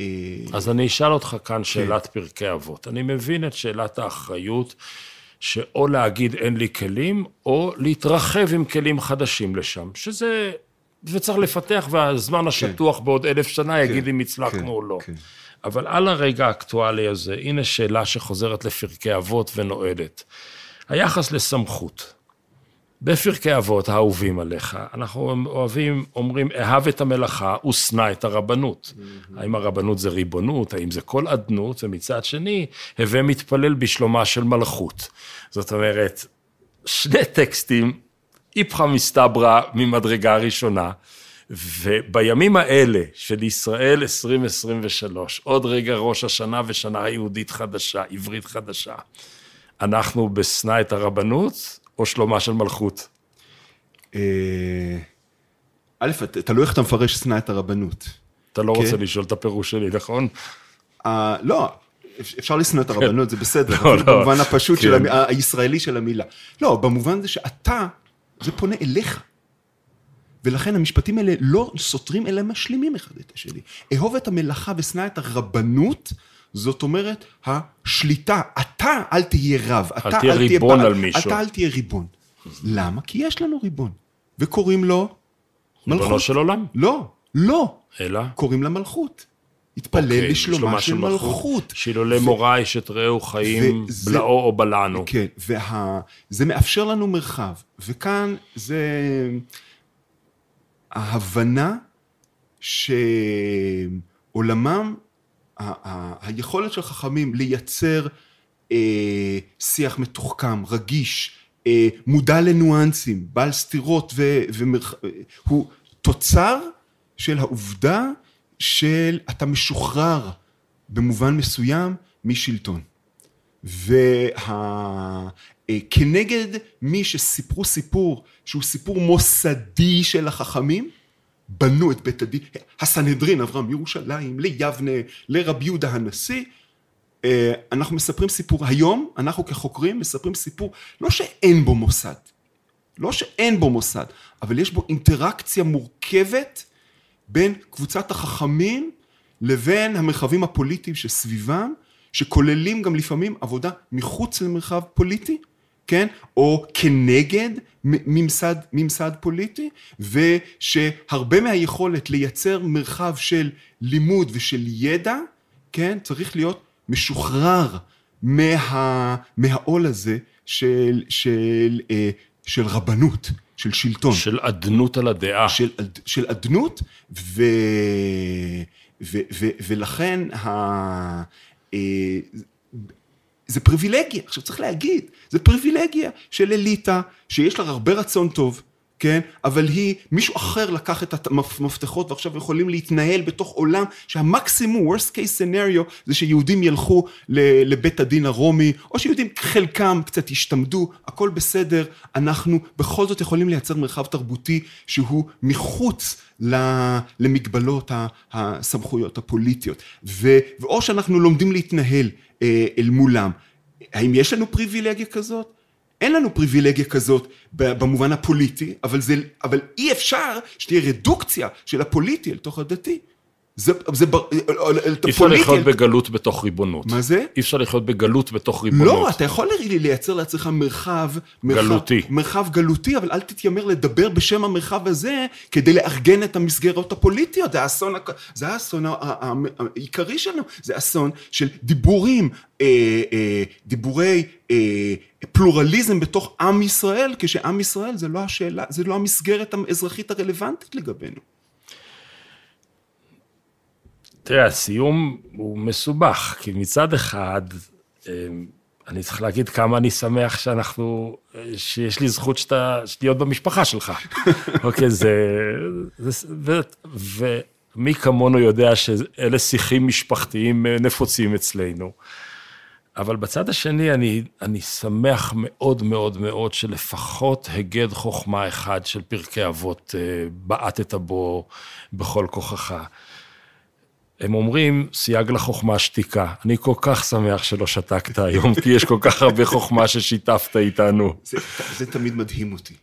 אה, אז אני אשאל אותך כאן כן. שאלת פרקי אבות. אני מבין את שאלת האחריות, שאו להגיד אין לי כלים, או להתרחב עם כלים חדשים לשם, שזה... וצריך לפתח, והזמן כן. השטוח כן. בעוד אלף שנה יגיד כן, אם הצלחנו כן, או לא. כן. אבל על הרגע האקטואלי הזה, הנה שאלה שחוזרת לפרקי אבות ונועדת. היחס לסמכות. בפרקי אבות האהובים עליך, אנחנו אוהבים, אומרים, אהב את המלאכה ושנא את הרבנות. Mm-hmm. האם הרבנות זה ריבונות, האם זה כל אדנות, ומצד שני, הווה מתפלל בשלומה של מלכות. זאת אומרת, שני טקסטים, איפכא מסתברא ממדרגה ראשונה, ובימים האלה של ישראל 2023, עוד רגע ראש השנה ושנה יהודית חדשה, עברית חדשה, אנחנו בשנא את הרבנות, או שלומה של מלכות? אה, א', תלוי איך אתה מפרש שנא את הרבנות. אתה לא רוצה כן? לשאול את הפירוש שלי, נכון? אה, לא, אפשר לשנוא את הרבנות, זה בסדר, לא, לא. במובן הפשוט כן. הישראלי של המילה. לא, במובן זה שאתה, זה פונה אליך. ולכן המשפטים האלה לא סותרים, אלא משלימים אחד את השני. אהוב את המלאכה ושנא את הרבנות, זאת אומרת, השליטה, אתה אל תהיה רב, אל אתה תהיה ריבון בעל, על מישהו. אתה אל תהיה ריבון. למה? כי יש לנו ריבון, וקוראים לו ריבונו מלכות. של עולם. לא, לא, אלא? קוראים לה מלכות. התפלל אוקיי, לשלומה של מלכות. שאילולי מורא אשת רעהו חיים וזה- בלעו או בלענו. כן, וזה מאפשר לנו מרחב, וכאן זה ההבנה שעולמם, היכולת של חכמים לייצר אה, שיח מתוחכם, רגיש, אה, מודע לניואנסים, בעל סתירות, ו, ומרח... הוא תוצר של העובדה של אתה משוחרר במובן מסוים משלטון. וכנגד מי שסיפרו סיפור שהוא סיפור מוסדי של החכמים, בנו את בית הדין, הסנהדרין עברה מירושלים ליבנה, לרבי יהודה הנשיא, אה, אנחנו מספרים סיפור, היום אנחנו כחוקרים מספרים סיפור, לא שאין בו מוסד, לא שאין בו מוסד, אבל יש בו אינטראקציה מורכבת בין קבוצת החכמים לבין המרחבים הפוליטיים שסביבם, שכוללים גם לפעמים עבודה מחוץ למרחב פוליטי, כן? או כנגד ממסד, ממסד פוליטי, ושהרבה מהיכולת לייצר מרחב של לימוד ושל ידע, כן? צריך להיות משוחרר מה, מהעול הזה של, של, אה, של רבנות, של שלטון. של אדנות על הדעה. של, של אדנות, ו, ו, ו, ולכן ה, אה, זה פריבילגיה, עכשיו צריך להגיד, זה פריבילגיה של אליטה, שיש לה הרבה רצון טוב, כן? אבל היא, מישהו אחר לקח את המפתחות ועכשיו יכולים להתנהל בתוך עולם שהמקסימום, worst case scenario, זה שיהודים ילכו לבית הדין הרומי, או שיהודים חלקם קצת ישתמדו, הכל בסדר, אנחנו בכל זאת יכולים לייצר מרחב תרבותי שהוא מחוץ למגבלות הסמכויות הפוליטיות. ואו שאנחנו לומדים להתנהל אל מולם. האם יש לנו פריבילגיה כזאת? אין לנו פריבילגיה כזאת במובן הפוליטי, אבל, זה, אבל אי אפשר שתהיה רדוקציה של הפוליטי אל תוך הדתי. זה, זה, בר- אל- אי אפשר לחיות בגלות בתוך ריבונות. מה זה? אי אפשר לחיות בגלות בתוך ריבונות. לא, אתה יכול לייצר לעצמך מרחב, מרחב... גלותי. מרחב גלותי, אבל אל תתיימר לדבר בשם המרחב הזה כדי לארגן את המסגרות הפוליטיות. זה האסון, זה האסון העיקרי שלנו, זה אסון של דיבורים, אה, אה, דיבורי אה, פלורליזם בתוך עם ישראל, כשעם ישראל זה לא השאלה, זה לא המסגרת האזרחית הרלוונטית לגבינו. תראה, הסיום הוא מסובך, כי מצד אחד, אה, אני צריך להגיד כמה אני שמח שאנחנו, שיש לי זכות שאתה, להיות במשפחה שלך. [laughs] אוקיי, זה... זה ו, ומי כמונו יודע שאלה שיחים משפחתיים אה, נפוצים אצלנו. אבל בצד השני, אני, אני שמח מאוד מאוד מאוד שלפחות הגד חוכמה אחד של פרקי אבות אה, בעטת בו בכל כוחך. הם אומרים, סייג לחוכמה שתיקה. אני כל כך שמח שלא שתקת היום, כי יש כל כך הרבה חוכמה ששיתפת איתנו. זה, זה תמיד מדהים אותי.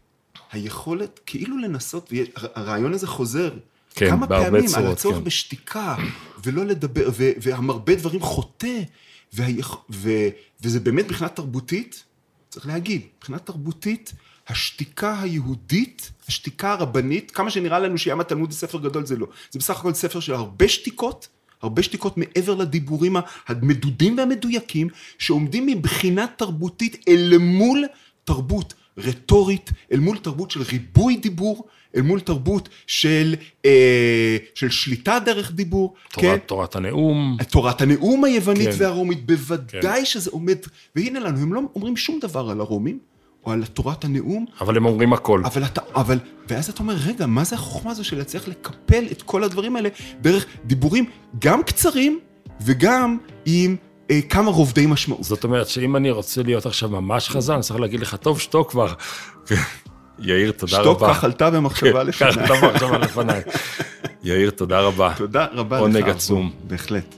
היכולת כאילו לנסות, ויש- הרעיון הזה חוזר כן, כמה בהרבה פעמים צורות, על הצורך כן. בשתיקה, ולא לדבר, ו, והמרבה דברים חוטא, והיכ, ו, וזה באמת מבחינה תרבותית, צריך להגיד, מבחינה תרבותית, השתיקה היהודית, השתיקה הרבנית, כמה שנראה לנו שים התלמוד זה ספר גדול, זה לא. זה בסך הכל ספר של הרבה שתיקות, הרבה שתיקות מעבר לדיבורים המדודים והמדויקים, שעומדים מבחינה תרבותית אל מול תרבות רטורית, אל מול תרבות של ריבוי דיבור, אל מול תרבות של, אה, של שליטה דרך דיבור, כן? תורת, תורת הנאום, תורת הנאום היוונית כן. והרומית, בוודאי שזה עומד, והנה לנו, הם לא אומרים שום דבר על הרומים, או על תורת הנאום, אבל הם אומרים הכל. אבל אתה, אבל, ואז אתה אומר, רגע, מה זה החוכמה הזו של להצליח לקפל את כל הדברים האלה דרך דיבורים גם קצרים וגם עם אה, כמה רובדי משמעות. זאת אומרת שאם אני רוצה להיות עכשיו ממש חזן, אני צריך להגיד לך, טוב, שתוק כבר. [laughs] יאיר, תודה רבה. שתוק כך עלתה במחשבה כן, לפניי. כך עלתה במחשבה לפניי. [laughs] יאיר, תודה רבה. תודה רבה לך. עונג. עצום. בהחלט.